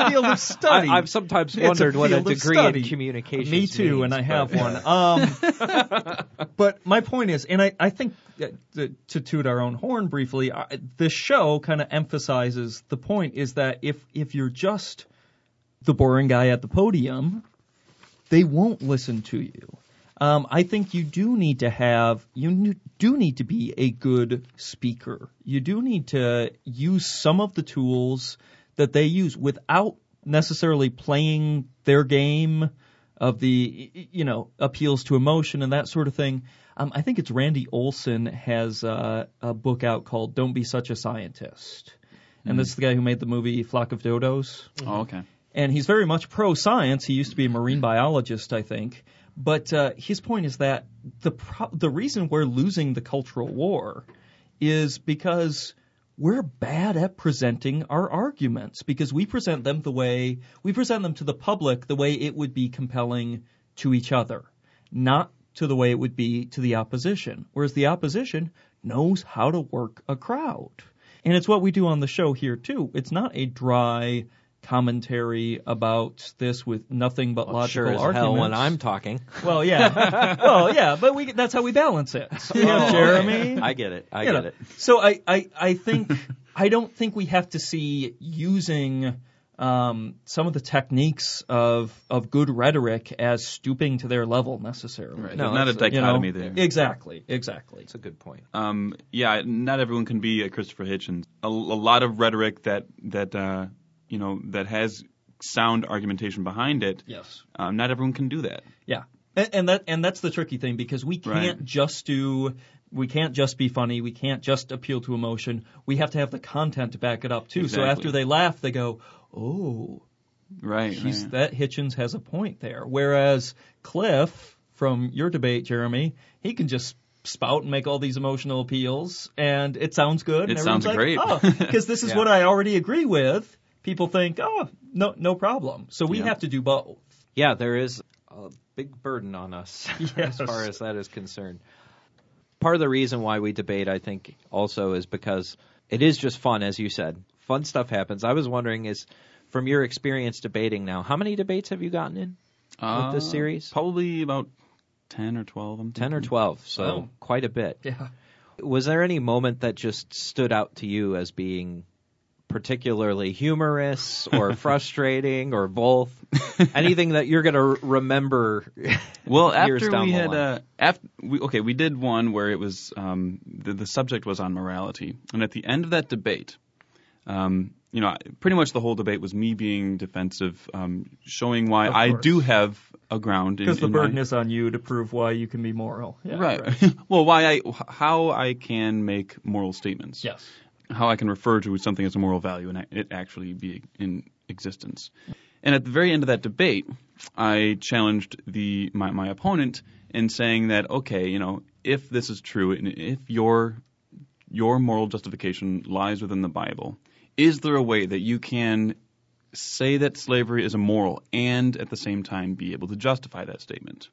field of study. I, I've sometimes It's wondered what a degree in communication. Me too, and I have one. Um, but my point is, and I, I think to toot our own horn briefly, I, this show kind of emphasizes the point is that if if you're just the boring guy at the podium, they won't listen to you. Um, I think you do need to have you do need to be a good speaker. You do need to use some of the tools that they use without necessarily playing their game of the you know appeals to emotion and that sort of thing. Um, I think it's Randy Olson has uh, a book out called "Don't Be Such a Scientist," and this is the guy who made the movie Flock of Dodos Oh, okay. and he's very much pro science. He used to be a marine biologist, I think. But uh, his point is that the pro- the reason we're losing the cultural war is because we're bad at presenting our arguments because we present them the way we present them to the public the way it would be compelling to each other, not to the way it would be to the opposition. Whereas the opposition knows how to work a crowd. And it's what we do on the show here too. It's not a dry commentary about this with nothing but logical sure as arguments. hell when I'm talking. well, yeah, well, yeah, but we that's how we balance it. Yeah, Oh, Jeremy. I get it. I You get know, it. So I, I, I think I don't think we have to see using um, some of the techniques of of good rhetoric as stooping to their level necessarily. Right. No, not a that's- You know, dichotomy there. exactly, exactly. It's a good point. Um, yeah, not everyone can be a Christopher Hitchens. A, a lot of rhetoric that that uh, you know that has sound argumentation behind it. Yes. Um, not everyone can do that. Yeah, and, and that and that's the tricky thing because we can't Right. just do we can't just be funny. We can't just appeal to emotion. We have to have the content to back it up too. So after they laugh, they go, "Oh, Right. he's right. that Hitchens has a point there." Whereas Cliff from your debate, Jeremy, he can just spout and make all these emotional appeals, and it sounds good. It sounds like, great. Oh, because this is Yeah. what I already agree with. People think, "Oh, no, no problem." So we Yeah. have to do both. Yeah, there is a big burden on us Yes. as far as that is concerned. Part of the reason why we debate, I think, also is because it is just fun, as you said. Fun stuff happens. I was wondering, is from your experience debating now, how many debates have you gotten in with this Uh, series? Probably about ten or twelve. I'm 10 or 12, so Oh. quite a bit. Yeah. Was there any moment that just stood out to you as being particularly humorous or frustrating or both? Anything that you're going to remember? Well, years after down we the had line? uh, after we, okay, we did one where it was um, the, the subject was on morality, and at the end of that debate, um, you know, pretty much the whole debate was me being defensive, um, showing why I do have a ground. Because the in burden my, is on you to prove why you can be moral. Yeah, right. well, why I how I can make moral statements. Yes. How I can refer to something as a moral value and it actually be in existence. And at the very end of that debate, I challenged the my, my opponent in saying that okay, you know, if this is true and if your your moral justification lies within the Bible, is there a way that you can say that slavery is immoral and at the same time be able to justify that statement?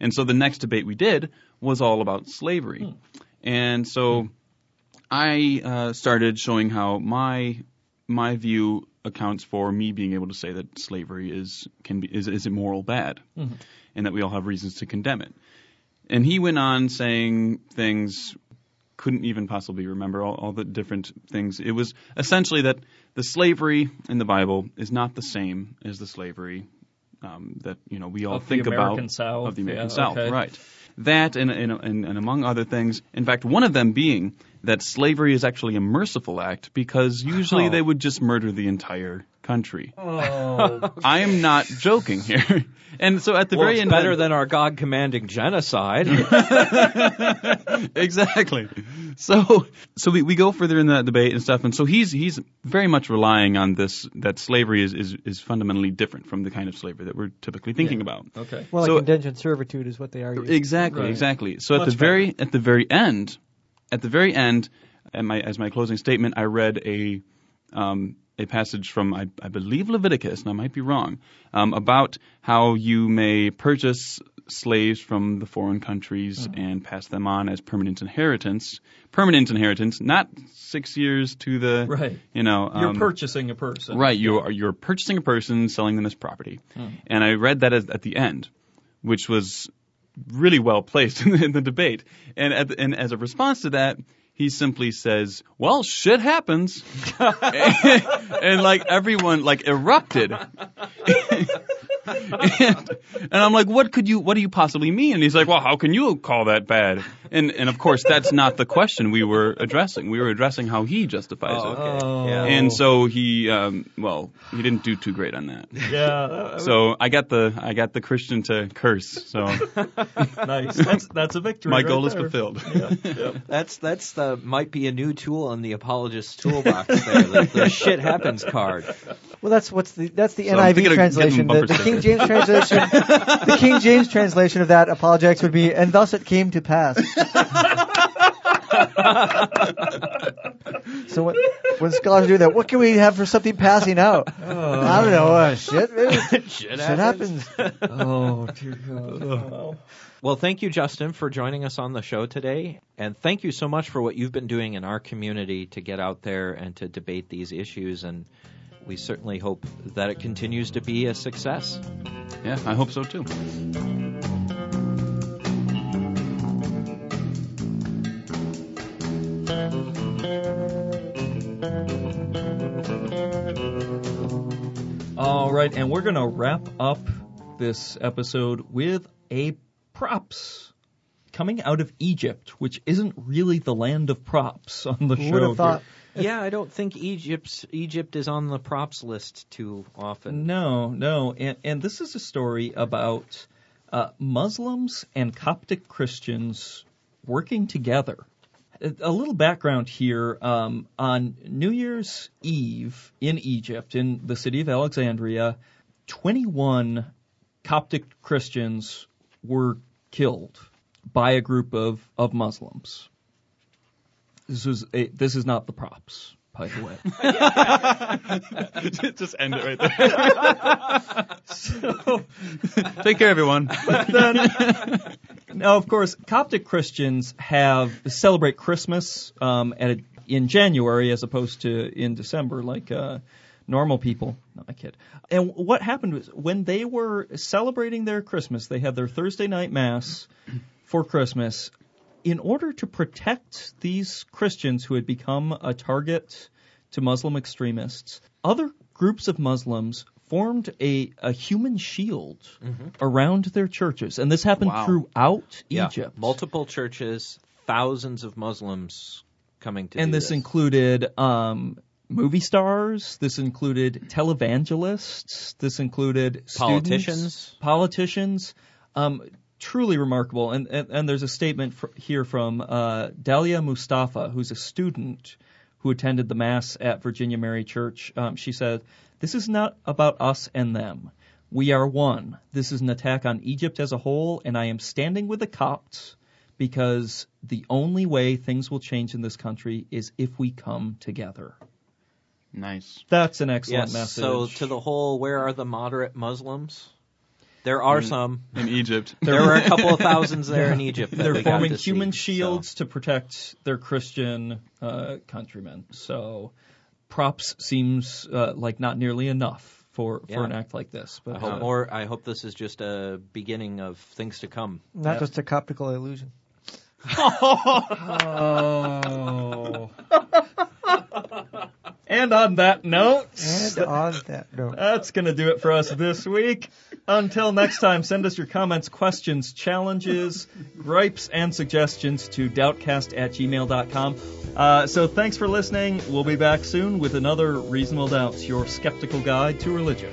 And so the next debate we did was all about slavery. Hmm. And so hmm. I uh, started showing how my my view accounts for me being able to say that slavery is can be is, is immoral bad, and that we all have reasons to condemn it. And he went on saying things couldn't even possibly remember all, all the different things. It was essentially that the slavery in the Bible is not the same as the slavery um, that you know we all Of the think American about South, of the American yeah, South, okay. right? That and, and, and, and among other things, in fact, one of them being that slavery is actually a merciful act because usually Oh. they would just murder the entire country. Oh, I am not joking here. And so at the Well, very it's end, better than our God commanding genocide. exactly. So so we, we go further in that debate and stuff, and so he's he's very much relying on this that slavery is, is, is fundamentally different from the kind of slavery that we're typically thinking about. okay. Well, like indentured servitude is what they argue. Exactly, Right. exactly. So at Much the very at the very end, at the very end, at my, as my closing statement, I read a um, a passage from I, I believe Leviticus, and I might be wrong, um, about how you may purchase slaves from the foreign countries and pass them on as permanent inheritance. Permanent inheritance, not six years to the Right. You know, You're um, purchasing a person. Right, you're you're purchasing a person, selling them as property, and I read that as, at the end, which was really well placed in the, in the debate. And the, and as a response to that, he simply says, "Well, shit happens," and, and like everyone like erupted. and, and I'm like, what could you, what do you possibly mean? And he's like, well, how can you call that bad? And and of course, that's not the question we were addressing. We were addressing how he justifies Oh, it. okay. Oh. Yeah. And so he, um, well, he didn't do too great on that. Yeah. So I got the I got the Christian to curse. So nice. That's that's a victory. my right goal is there. fulfilled. That's that's the Uh, might be a new tool in the apologist's toolbox there. The, the shit happens card. Well, that's what's the that's the So NIV translation. The, the King James translation, the King James translation of that apologetics would be, and thus it came to pass. so when, when scholars do that, what can we have for something passing out? I don't know. Uh, shit, maybe. shit happens. Oh dear God. Wow. Well, thank you, Justin, for joining us on the show today. And thank you so much for what you've been doing in our community to get out there and to debate these issues. And we certainly hope that it continues to be a success. Yeah, I hope so too. All right, and we're gonna wrap up this episode with a props coming out of Egypt, which isn't really the land of props on the Who show. would have thought? yeah, I don't think Egypt's Egypt is on the props list too often. No, no, and and this is a story about uh, Muslims and Coptic Christians working together. A little background here. Um, on New Year's Eve in Egypt, in the city of Alexandria, 21 Coptic Christians were killed by a group of, of Muslims. This was a, this is not the props, by the way. Just end it right there. Take care, everyone. Now, of course, Coptic Christians have celebrate Christmas um, at a, in January as opposed to in December, like uh, normal people. No, I kid. And what happened was when they were celebrating their Christmas, they had their Thursday night mass for Christmas. In order to protect these Christians who had become a target to Muslim extremists, other groups of Muslims formed a, a human shield around their churches. And this happened Wow. throughout Yeah, Egypt. multiple churches, thousands of Muslims coming to and do this included um, movie stars. This included televangelists. This included students, Politicians. politicians. Um, truly remarkable. And, and and there's a statement fr- here from uh, Dalia Mustafa, who's a student who attended the mass at Virgin Mary Church. Um, she said, "This is not about us and them." We are one. This is an attack on Egypt as a whole, and I am standing with the Copts because the only way things will change in this country is if we come together. Nice. That's an excellent yes. message. So to the whole, where are the moderate Muslims? There are In- some. In Egypt. There were a couple of thousands there in Egypt. That They're forming to see, human so. shields to protect their Christian uh, countrymen. So props seems uh, like not nearly enough for, Yeah. for an act like this. But I hope uh, more. I hope this is just a beginning of things to come. Not Yep. just a optical illusion. Oh. and on that note, And on that note, that's going to do it for us this week. Until next time, send us your comments, questions, challenges, gripes, and suggestions to doubtcast at gmail.com. Uh, so thanks for listening. We'll be back soon with another Reasonable Doubts, your skeptical guide to religion.